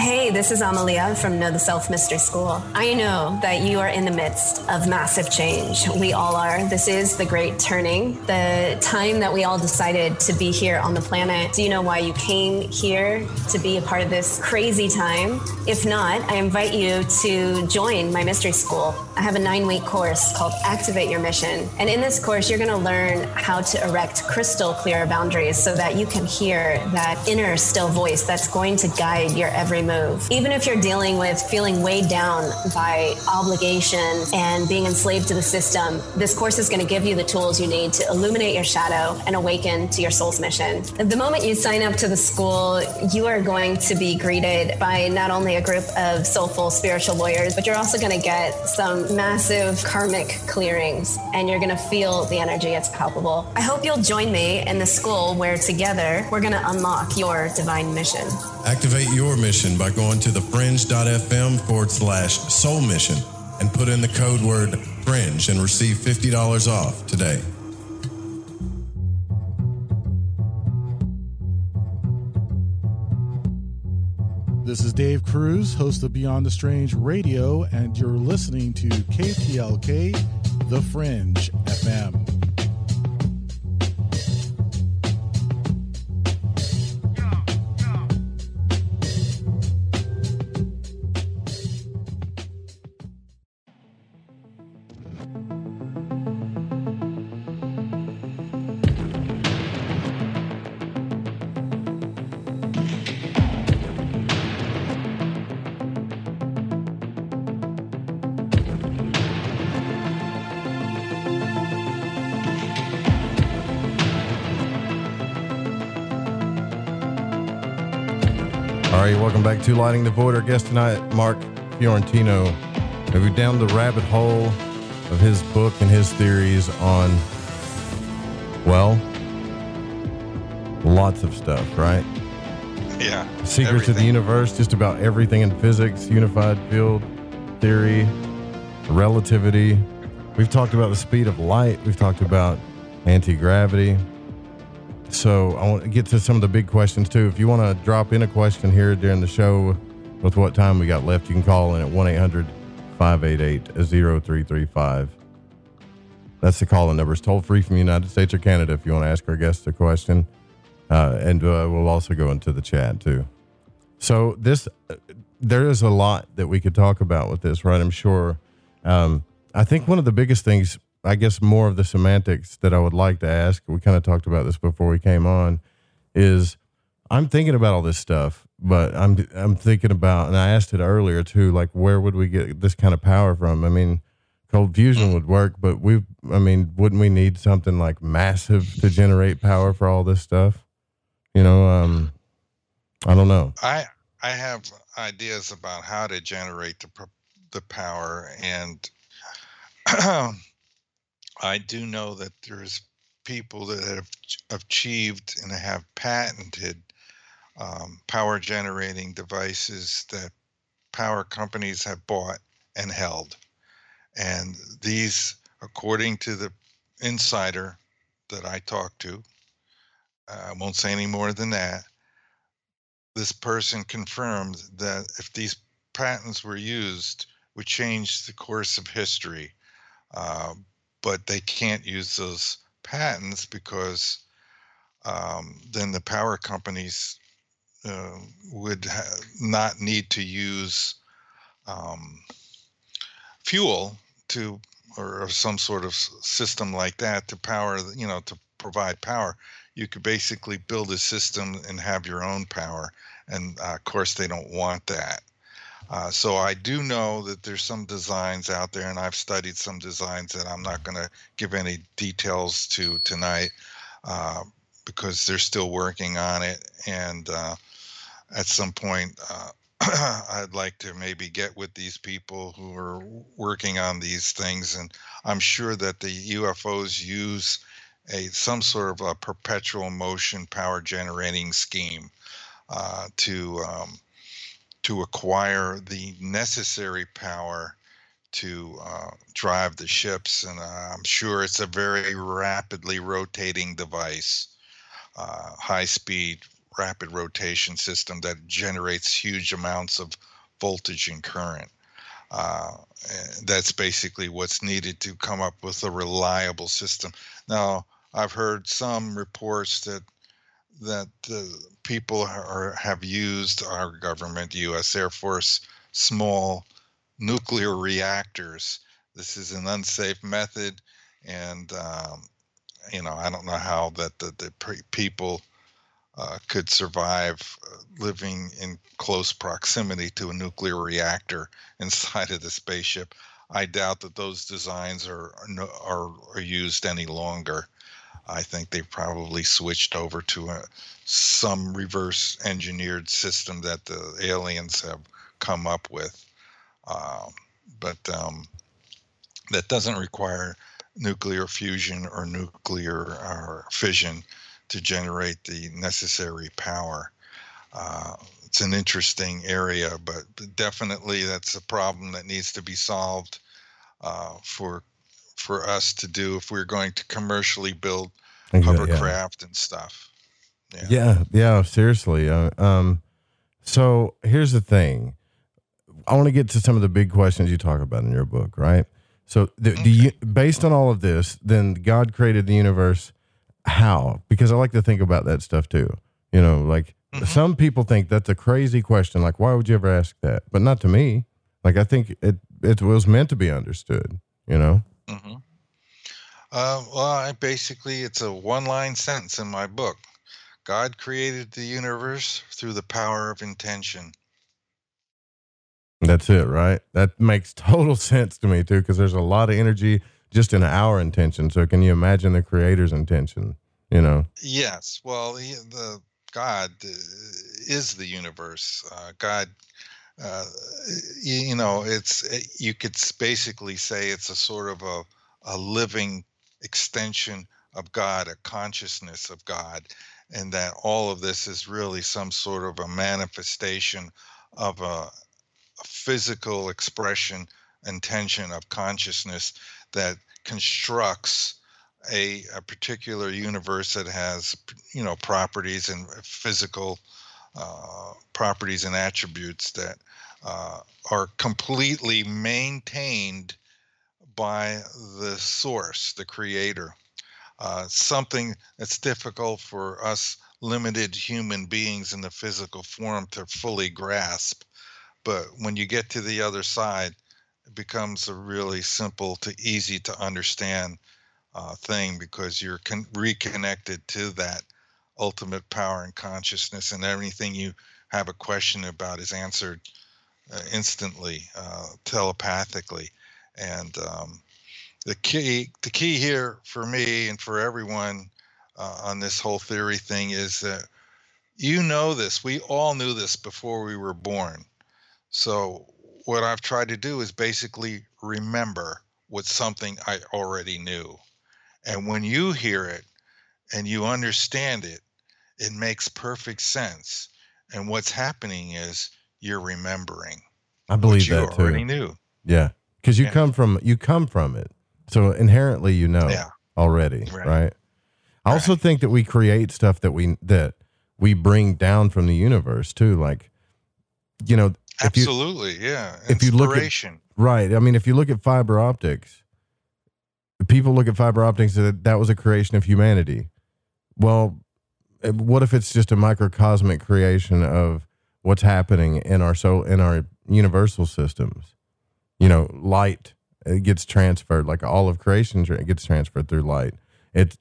Hey, this is Amalia from Know the Self Mystery School. I know that you are in the midst of massive change. We all are. This is the great turning, the time that we all decided to be here on the planet. Do you know why you came here to be a part of this crazy time? If not, I invite you to join my mystery school. I have a nine week course called Activate Your Mission. And in this course, you're going to learn how to erect crystal clear boundaries so that you can hear that inner still voice that's going to guide your every. Even if you're dealing with feeling weighed down by obligation and being enslaved to the system, this course is going to give you the tools you need to illuminate your shadow and awaken to your soul's mission. The moment you sign up to the school, you are going to be greeted by not only a group of soulful spiritual warriors, but you're also going to get some massive karmic clearings and you're going to feel the energy. It's palpable. I hope you'll join me in the school where together we're going to unlock your divine mission. Activate your mission by going to thefringe.fm forward slash soul mission and put in the code word fringe and receive $50 off today. This is Dave Cruz, host of Beyond the Strange Radio, and you're listening to KTLK The Fringe FM. Welcome back to Lighting the Void. Our guest tonight, Mark Fiorentino. We're down the rabbit hole of his book and his theories on, well, lots of stuff, right? Yeah. Secrets of the universe, just about everything in physics, unified field theory, relativity. We've talked about the speed of light. We've talked about anti gravity. So I want to get to some of the big questions too. If you want to drop in a question here during the show with what time we got left, you can call in at 1 800 588 0335. That's the call in number. It's toll free from the United States or Canada if you want to ask our guests a question. Uh, and uh, we'll also go into the chat too. So this, uh, there is a lot that we could talk about with this, right? I'm sure. Um, I think one of the biggest things, I guess, more of the semantics that I would like to ask. We kind of talked about this before we came on. Is I'm thinking about all this stuff, but I'm I'm thinking about, and I asked it earlier too, like where would we get this kind of power from? I mean, cold fusion would work, but we, I mean, wouldn't we need something like massive to generate power for all this stuff? You know, um, I don't know. I I have ideas about how to generate the the power, and I do know that there's people that have achieved and have patented um, power generating devices that power companies have bought and held. And these, according to the insider that I talked to, I won't say any more than that. This person confirmed that if these patents were used, would change the course of history. Uh, but they can't use those patents because um, then the power companies uh, would ha- not need to use um, fuel to or, some sort of system like that to power you know to provide power. You could basically build a system and have your own power and uh, of course they don't want that uh, so I do know that there's some designs out there, and I've studied some designs that I'm not going to give any details to tonight uh, because they're still working on it. And uh, at some point, uh, I'd like to maybe get with these people who are working on these things, and I'm sure that the UFOs use a some sort of a perpetual motion power generating scheme uh, to um, to acquire the necessary power to uh, drive the ships. And uh, I'm sure it's a very rapidly rotating device, uh, high speed, rapid rotation system that generates huge amounts of voltage and current. Uh, that's basically what's needed to come up with a reliable system. Now, I've heard some reports that that uh, people are, have used our government, U.S. Air Force, small nuclear reactors. This is an unsafe method, and um, you know I don't know how that the, the people uh, could survive uh, living in close proximity to a nuclear reactor inside of the spaceship. I doubt that those designs are are, are used any longer. I think they've probably switched over to a, some reverse engineered system that the aliens have come up with. Um, but um, that doesn't require nuclear fusion or nuclear fission to generate the necessary power. Uh, it's an interesting area, but definitely that's a problem that needs to be solved uh, for for us to do if we're going to commercially build hovercraft yeah. and stuff. Yeah, yeah, yeah seriously. Uh, um, so here's the thing. I want to get to some of the big questions you talk about in your book, right? So, the, okay. do you, based on all of this, then God created the universe. How? Because I like to think about that stuff too. You know, like mm-hmm. some people think that's a crazy question. Like, why would you ever ask that? But not to me. Like, I think it it was meant to be understood. You know. Mm-hmm. Uh, well, I basically, it's a one line sentence in my book God created the universe through the power of intention. That's it, right? That makes total sense to me, too, because there's a lot of energy just in our intention. So, can you imagine the creator's intention? You know? Yes. Well, the, the God uh, is the universe. Uh, God uh, you, you, know, it's you could basically say it's a sort of a a living extension of God, a consciousness of God, and that all of this is really some sort of a manifestation of a, a physical expression intention of consciousness that constructs a, a particular universe that has you know properties and physical uh, properties and attributes that uh, are completely maintained by the source, the creator. Uh, something that's difficult for us limited human beings in the physical form to fully grasp. But when you get to the other side, it becomes a really simple to easy to understand uh, thing because you're con- reconnected to that ultimate power and consciousness, and everything you have a question about is answered uh, instantly, uh, telepathically. And um, the key, the key here for me and for everyone uh, on this whole theory thing is that you know this. We all knew this before we were born. So what I've tried to do is basically remember what something I already knew. And when you hear it and you understand it, it makes perfect sense. And what's happening is you're remembering. I believe you that too. already knew. Yeah, because you Yeah. come from you come from it, so inherently you know Yeah. already, Right. right? I also think that we create stuff that we that we bring down from the universe too, like you know, if you Absolutely, yeah. if you look at Inspiration. right, I mean, if you look at fiber optics, people look at fiber optics that that was a creation of humanity. Well, Uh, what if it's just a microcosmic creation of what's happening in our so in our universal systems? You know, light it gets transferred like all of creation it gets transferred through light. It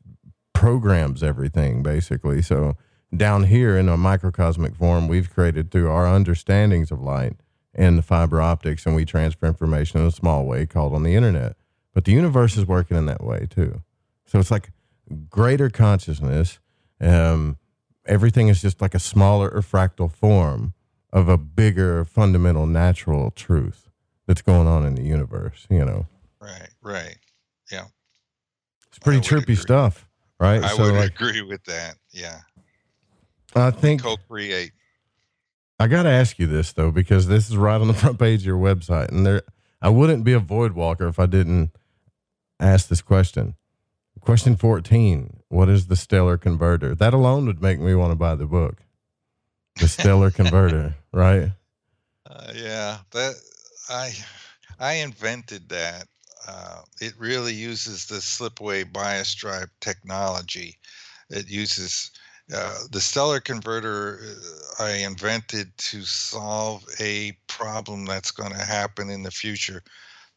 programs everything basically. So down here in a microcosmic form, we've created through our understandings of light and the fiber optics, and we transfer information in a small way called on the internet. But the universe is working in that way too. So it's like greater consciousness. Um, everything is just like a smaller or fractal form of a bigger fundamental natural truth that's going on in the universe, you know. Right, right. Yeah. It's pretty trippy stuff, right? I so would like agree with that. Yeah. I think Co-create. I got to ask you this though, because this is right on the front page of your website, and there, I wouldn't be a void walker if I didn't ask this question. Question fourteen: What is the stellar converter? That alone would make me want to buy the book. The stellar converter, right? Uh, yeah, that I I invented that. Uh, it really uses the slip wave bias drive technology. It uses uh, the stellar converter. uh, I invented to solve a problem that's going to happen in the future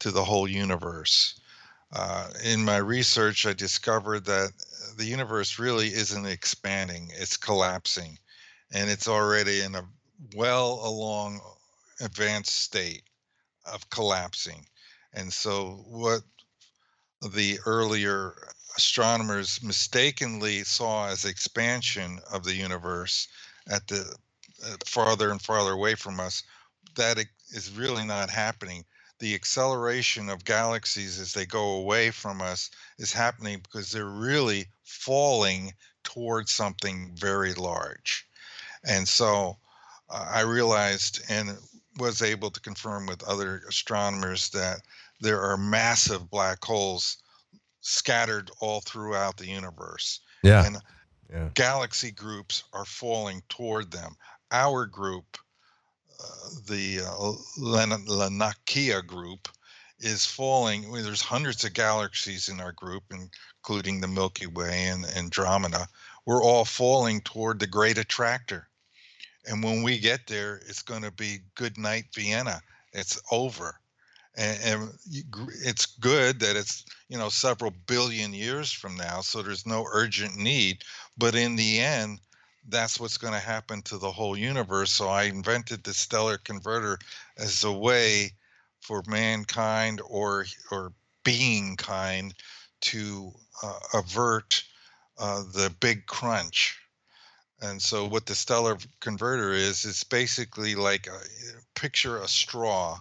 to the whole universe. Uh, in my research, I discovered that the universe really isn't expanding; it's collapsing, and it's already in a well along advanced state of collapsing. And so, what the earlier astronomers mistakenly saw as expansion of the universe at the uh, farther and farther away from us, that is really not happening. The acceleration of galaxies as they go away from us is happening because they're really falling towards something very large. And so uh, I realized and was able to confirm with other astronomers that there are massive black holes scattered all throughout the universe. Yeah. And Yeah. galaxy groups are falling toward them. Our group, the uh, Laniakea group, is falling. Mean, there's hundreds of galaxies in our group, including the Milky Way and Andromeda. We're all falling toward the Great Attractor. And when we get there, it's going to be good night, Vienna. It's over. And, and it's good that it's, you know, several billion years from now. So there's no urgent need. But in the end, that's what's going to happen to the whole universe. So I invented the stellar converter as a way for mankind or or being kind to uh, avert uh, the big crunch. And so what the stellar converter is, it's basically like a, picture a straw,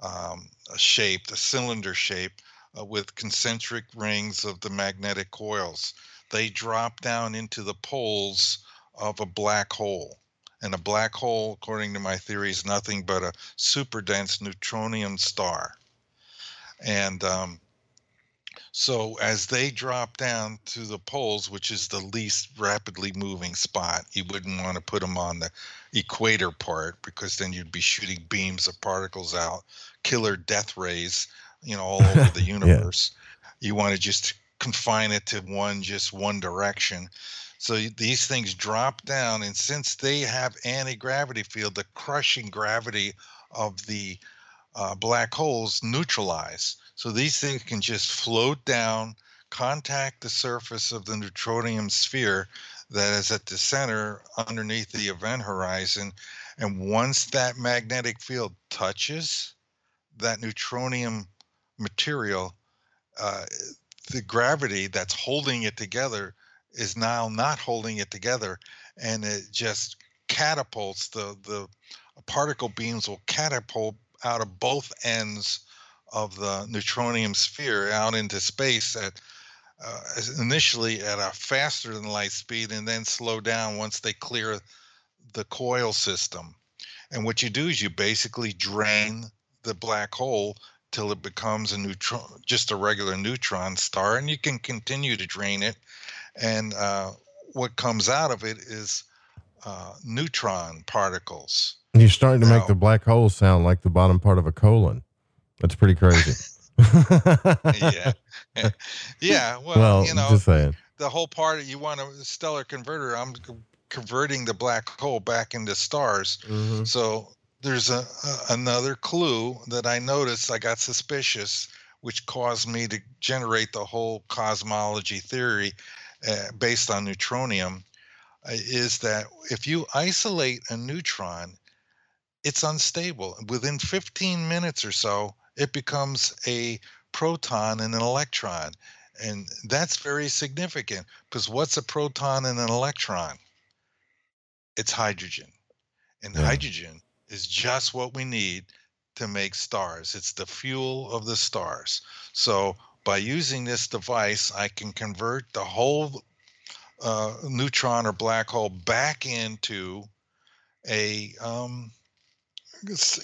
um, a shape, a cylinder shape uh, with concentric rings of the magnetic coils. They drop down into the poles of a black hole. And a black hole, according to my theory, is nothing but a super dense neutronium star. And um, so as they drop down to the poles, which is the least rapidly moving spot, you wouldn't want to put them on the equator part because then you'd be shooting beams of particles out, killer death rays, you know, all over the universe. You want to just confine it to one, just one direction. So these things drop down, and since they have anti-gravity field, the crushing gravity of the uh, black holes neutralize. So these things can just float down, contact the surface of the neutronium sphere that is at the center underneath the event horizon. And once that magnetic field touches that neutronium material, uh, the gravity that's holding it together is now not holding it together, and it just catapults the the particle beams will catapult out of both ends of the neutronium sphere out into space at uh, initially at a faster than light speed and then slow down once they clear the coil system. And what you do is you basically drain the black hole till it becomes a neutron, just a regular neutron star, and you can continue to drain it. And uh, what comes out of it is uh, neutron particles. You're starting to make the black hole sound like the bottom part of a colon. That's pretty crazy. yeah. yeah. Well, Well, you know, just saying. the whole part you want a stellar converter. I'm converting the black hole back into stars. Mhm. So there's a, a another clue that I noticed. I got suspicious, which caused me to generate the whole cosmology theory uh, based on neutronium. Uh, is that if you isolate a neutron, it's unstable. Within 15 minutes or so, it becomes a proton and an electron. And that's very significant because what's a proton and an electron? It's hydrogen. And Yeah. hydrogen is just what we need to make stars. It's the fuel of the stars. So by using this device, I can convert the whole uh, neutron or black hole back into a um,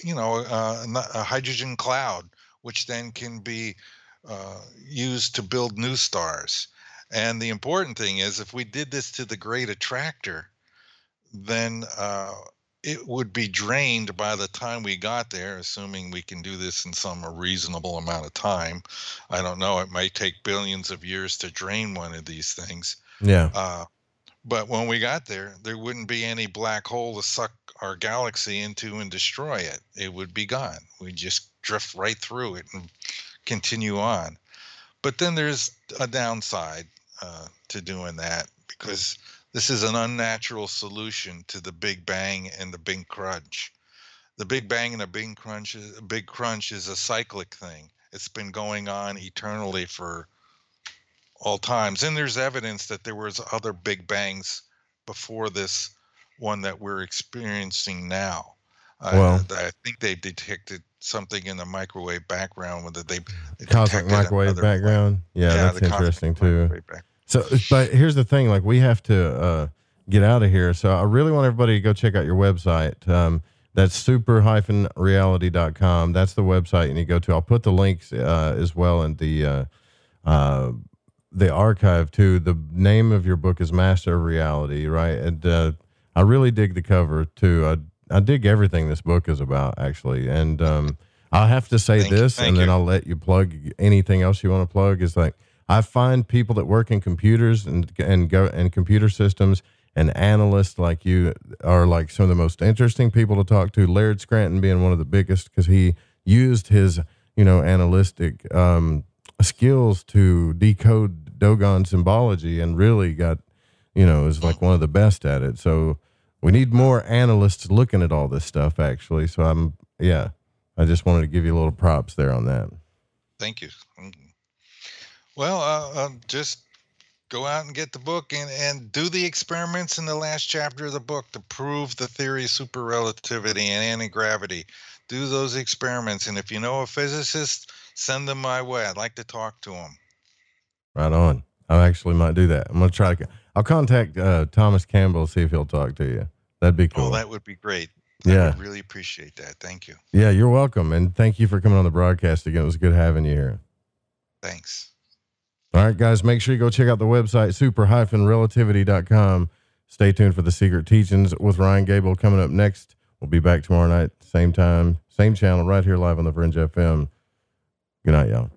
you know uh, a hydrogen cloud, which then can be uh, used to build new stars. And the important thing is, if we did this to the Great Attractor, then uh, it would be drained by the time we got there, assuming we can do this in some reasonable amount of time. I don't know; it might take billions of years to drain one of these things. Yeah. Uh, but when we got there, there wouldn't be any black hole to suck our galaxy into and destroy it. It would be gone. We'd just drift right through it and continue on. But then there's a downside uh, to doing that because this is an unnatural solution to the Big Bang and the Big Crunch. The Big Bang and the Big Crunch, is, Big Crunch is a cyclic thing. It's been going on eternally for all times, and there's evidence that there was other Big Bangs before this one that we're experiencing now. Uh, Well- I think they detected something in the microwave background whether they, they cosmic microwave background. Yeah, Yeah, that's the interesting too. So, but here's the thing: like, we have to uh, get out of here. So, I really want everybody to go check out your website. Um, that's super-relativity.com. That's the website and you need to go to. I'll put the links uh, as well in the uh, uh, the archive too. The name of your book is Master of Reality, right? And uh, I really dig the cover too. I I dig everything this book is about actually, and um, I'll have to say this, and then I'll let you plug anything else you want to plug. Is like I find people that work in computers and and go and computer systems and analysts like you are like some of the most interesting people to talk to. Laird Scranton being one of the biggest because he used his you know analytic um, skills to decode Dogon symbology and really got you know is like one of the best at it. So we need more analysts looking at all this stuff actually. So I'm yeah, I just wanted to give you a little props there on that. Thank you. Well, uh, uh, just go out and get the book and, and do the experiments in the last chapter of the book to prove the theory of super relativity and anti gravity. Do those experiments, and if you know a physicist, send them my way. I'd like to talk to them. Right on. I actually might do that. I'm gonna try to. I'll contact uh, Thomas Campbell see if he'll talk to you. That'd be cool. Oh, that would be great. Yeah. I really appreciate that. Thank you. yeah, you're welcome, and thank you for coming on the broadcast again. It was good having you here. Thanks. All right, guys, make sure you go check out the website super-relativity.com. Stay tuned for the secret teachings with Ryan Gable coming up next. We'll be back tomorrow night, same time, same channel, right here live on the Fringe FM. Good night, y'all.